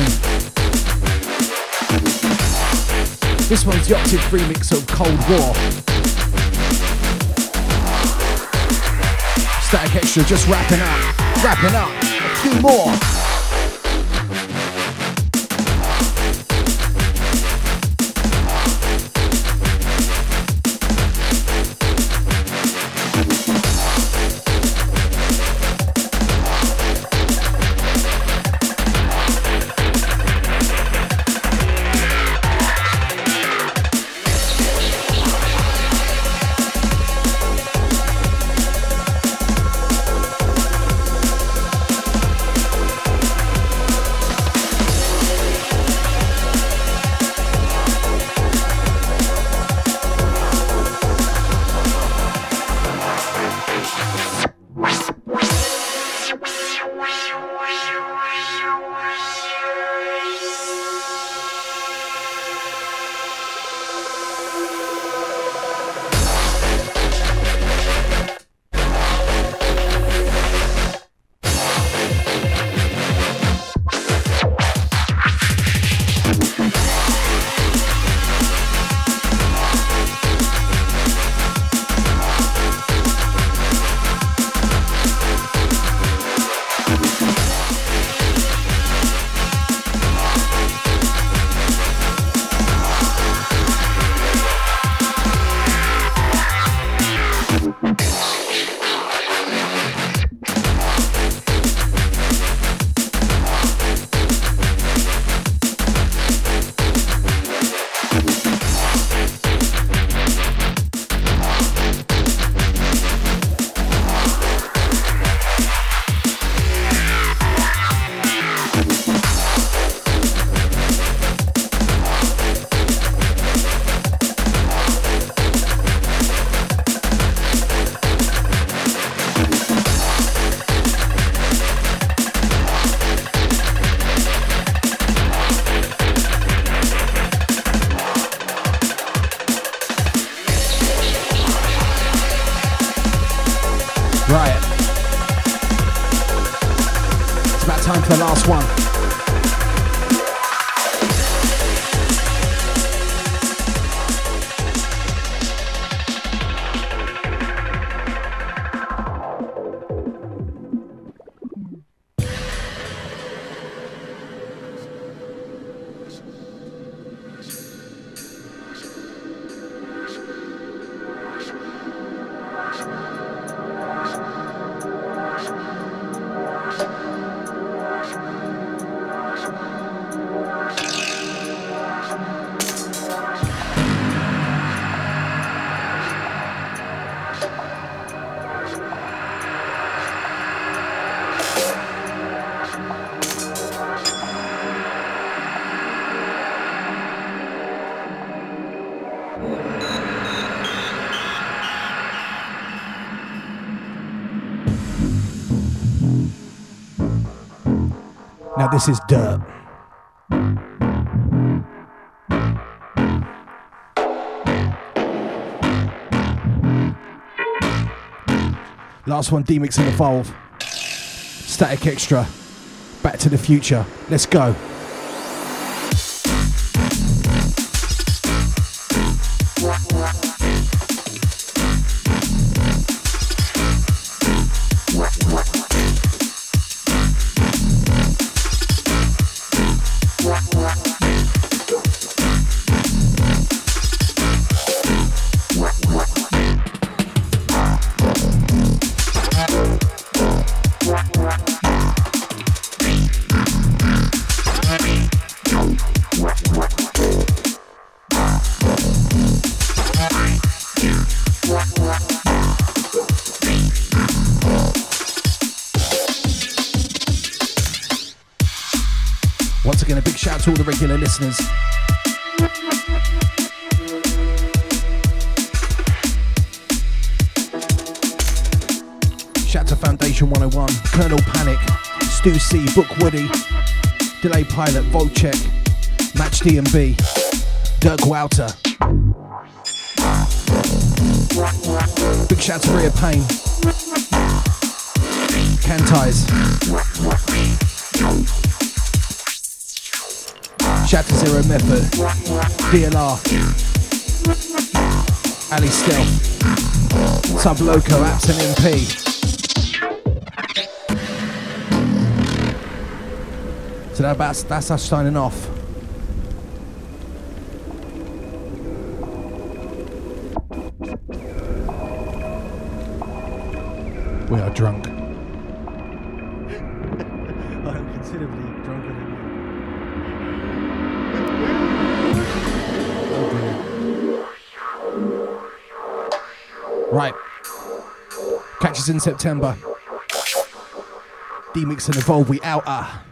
This one's the Octave remix of Cold War. Static Extra just wrapping up, wrapping up, a few more. This is dirt. Last one, D-Mix and Evolve. Static Extra. Back to the future. Let's go. Listeners. Shout to Foundation 101, Colonel Panic, Stu C, Book Woody, Delay Pilot, Volcheck, Match D&B, Dirk Wouter. Big shout to Rhea Payne, Cantize. To Zero Method, DLR, Ali Stealth, Sub Loco, Apps and MP. So that's us signing off. In September. D-Mix and Evolve, we out. Ah.